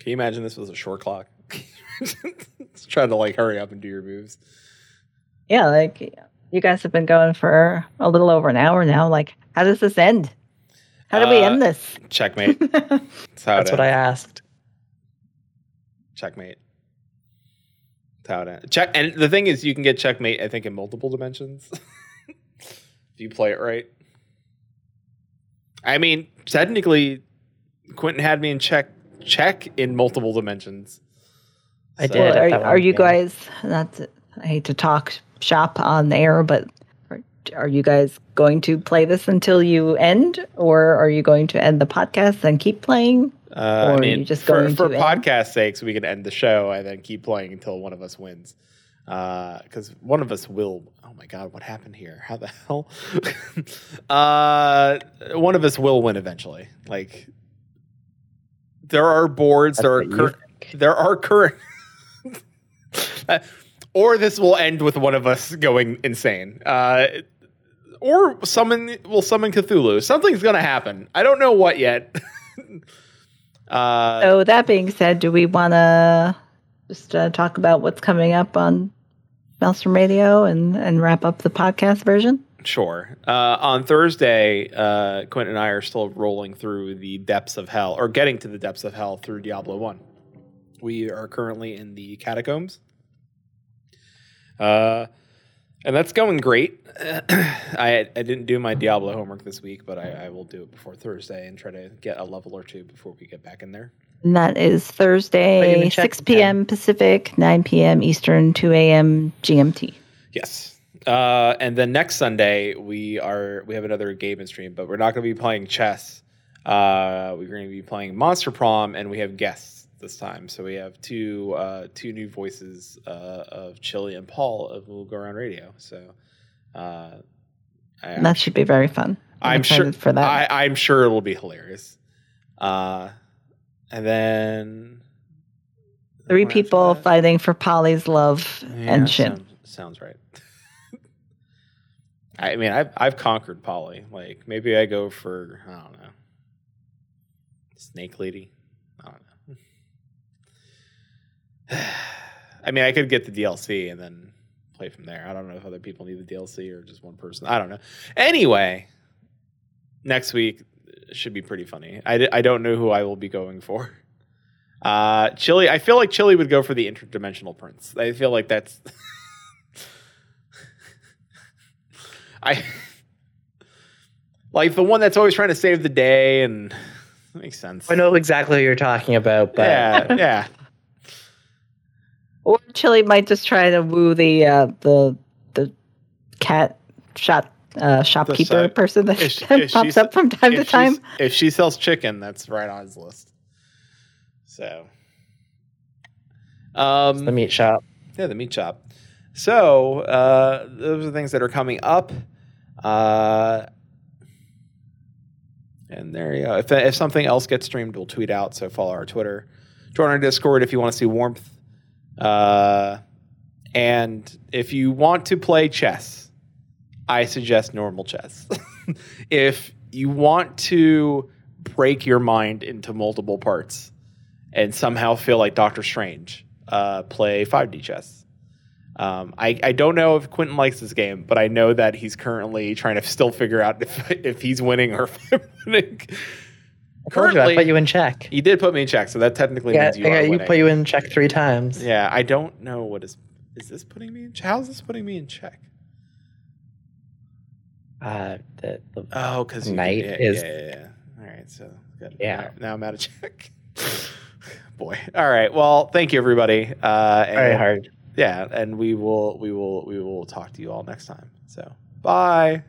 Speaker 1: Can you imagine this was a short clock? Just trying to like hurry up and do your moves.
Speaker 4: Yeah, like you guys have been going for a little over an hour now. Like, how does this end? How do we
Speaker 1: Uh,
Speaker 4: end this?
Speaker 1: Checkmate. That's how
Speaker 3: That's what I asked.
Speaker 1: Checkmate. That's how it ends. Check. And the thing is, you can get checkmate. I think in multiple dimensions. if you play it right. I mean, technically, Quentin had me in check check in multiple dimensions.
Speaker 3: I
Speaker 1: So-
Speaker 3: did.
Speaker 4: Are, are you guys? Not. to- I hate to talk shop on the air, but are, are you guys going to play this until you end, or are you going to end the podcast and keep playing?
Speaker 1: Uh, I
Speaker 4: Or are
Speaker 1: mean,
Speaker 4: you just
Speaker 1: for,
Speaker 4: going
Speaker 1: for
Speaker 4: to
Speaker 1: podcast sakes, we can end the show and then keep playing until one of us wins. Because one of us will. Oh my god, what happened here? How the hell? uh, one of us will win eventually. Like, there are boards.
Speaker 3: That's
Speaker 1: there are
Speaker 3: what
Speaker 1: cur- there are current. or this will end with one of us going insane. Uh, or summon will summon Cthulhu. Something's gonna happen. I don't know what yet. uh,
Speaker 4: So that being said, do we want to just uh, talk about what's coming up on Maelstrom Radio and and wrap up the podcast version?
Speaker 1: Sure. Uh, on Thursday, uh, Quentin and I are still rolling through the depths of hell, or getting to the depths of hell through Diablo 1. We are currently in the catacombs. Uh, and that's going great. I, I didn't do my Diablo homework this week, but I, I will do it before Thursday and try to get a level or two before we get back in there.
Speaker 4: And that is Thursday, 6
Speaker 3: the
Speaker 4: p.m. Pacific, 9 p.m. Eastern, 2 a.m. GMT.
Speaker 1: Yes. Uh, and then next Sunday we are we have another game and stream, but we're not going to be playing chess. Uh, we're going to be playing Monster Prom, and we have guests this time. So we have two uh, two new voices uh, of Chili and Paul of We'll Go Around Radio. So uh, I,
Speaker 4: That should be very fun.
Speaker 1: I'm sure
Speaker 4: for that.
Speaker 1: I, I'm sure it'll be hilarious. Uh, and then
Speaker 4: Three people fighting for Polly's love
Speaker 1: Yeah,
Speaker 4: and Shin.
Speaker 1: Sounds, sounds right. I mean, I've I've conquered Polly. Like maybe I go for I don't know, Snake Lady. I don't know. I mean, I could get the DLC and then play from there. I don't know if other people need the DLC or just one person. I don't know. Anyway, next week should be pretty funny. I, don't know who I will be going for. Uh, Chili, I feel like Chili would go for the interdimensional prince. I feel like that's. I like the one that's always trying to save the day and makes sense.
Speaker 5: I know exactly what you're talking about, but
Speaker 1: Yeah, yeah.
Speaker 4: Or Chili might just try to woo the uh, the the cat shop uh, shopkeeper
Speaker 1: side.
Speaker 4: person that
Speaker 1: If if
Speaker 4: pops up from time to time.
Speaker 1: If she sells chicken, that's right on his list. So, um,
Speaker 5: the meat shop.
Speaker 1: Yeah, the meat shop. So uh, those are things that are coming up. Uh, and there you go. If, if something else gets streamed, we'll tweet out. So follow our Twitter. Join our Discord if you want to see warmth. Uh, and if you want to play chess, I suggest normal chess. if you want to break your mind into multiple parts and somehow feel like Doctor Strange, uh, play 5D chess. Um, I, I don't know if Quentin likes this game, but I know that he's currently trying to still figure out if, if he's winning or if I'm winning.
Speaker 5: I you, I
Speaker 1: Currently,
Speaker 5: put you in check.
Speaker 1: he did put me in check, so that technically
Speaker 5: Yeah,
Speaker 1: means you
Speaker 5: got you
Speaker 1: winning.
Speaker 5: put you in check three times.
Speaker 1: Yeah, I don't know what is is this putting me in. check? How is this putting me in check?
Speaker 5: Uh, the, the,
Speaker 1: Oh, because
Speaker 5: Knight
Speaker 1: yeah,
Speaker 5: is-
Speaker 1: yeah, yeah, yeah. All right, so good.
Speaker 5: Yeah.
Speaker 1: Right, now I'm out of check. Boy. All right. Well, thank you everybody. Uh, and,
Speaker 5: very hard.
Speaker 1: Yeah, and we will we will we will talk to you all next time. So bye.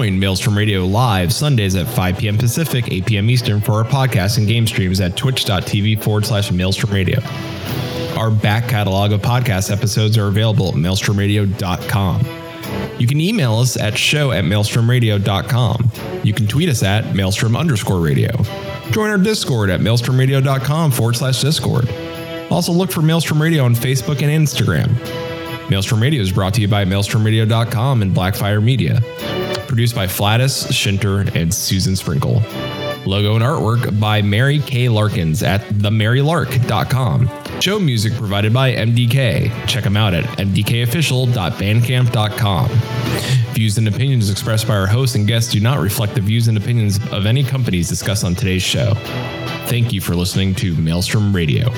Speaker 2: Join Maelstrom Radio live Sundays at 5 p.m. Pacific, 8 p.m. Eastern for our podcast and game streams at twitch.tv forward slash Maelstrom Radio. Our back catalog of podcast episodes are available at maelstromradio.com. You can email us at show at maelstromradio.com. You can tweet us at maelstrom underscore radio. Join our Discord at maelstromradio.com forward slash Discord. Also look for Maelstrom Radio on Facebook and Instagram. Maelstrom Radio is brought to you by maelstromradio.com and Blackfire Media. Produced by Flatus, Shinter, and Susan Sprinkle. Logo and artwork by Mary K. Larkins at themarylark.com. Show music provided by MDK. Check them out at mdkofficial.bandcamp.com. Views and opinions expressed by our hosts and guests do not reflect the views and opinions of any companies discussed on today's show. Thank you for listening to Maelstrom Radio.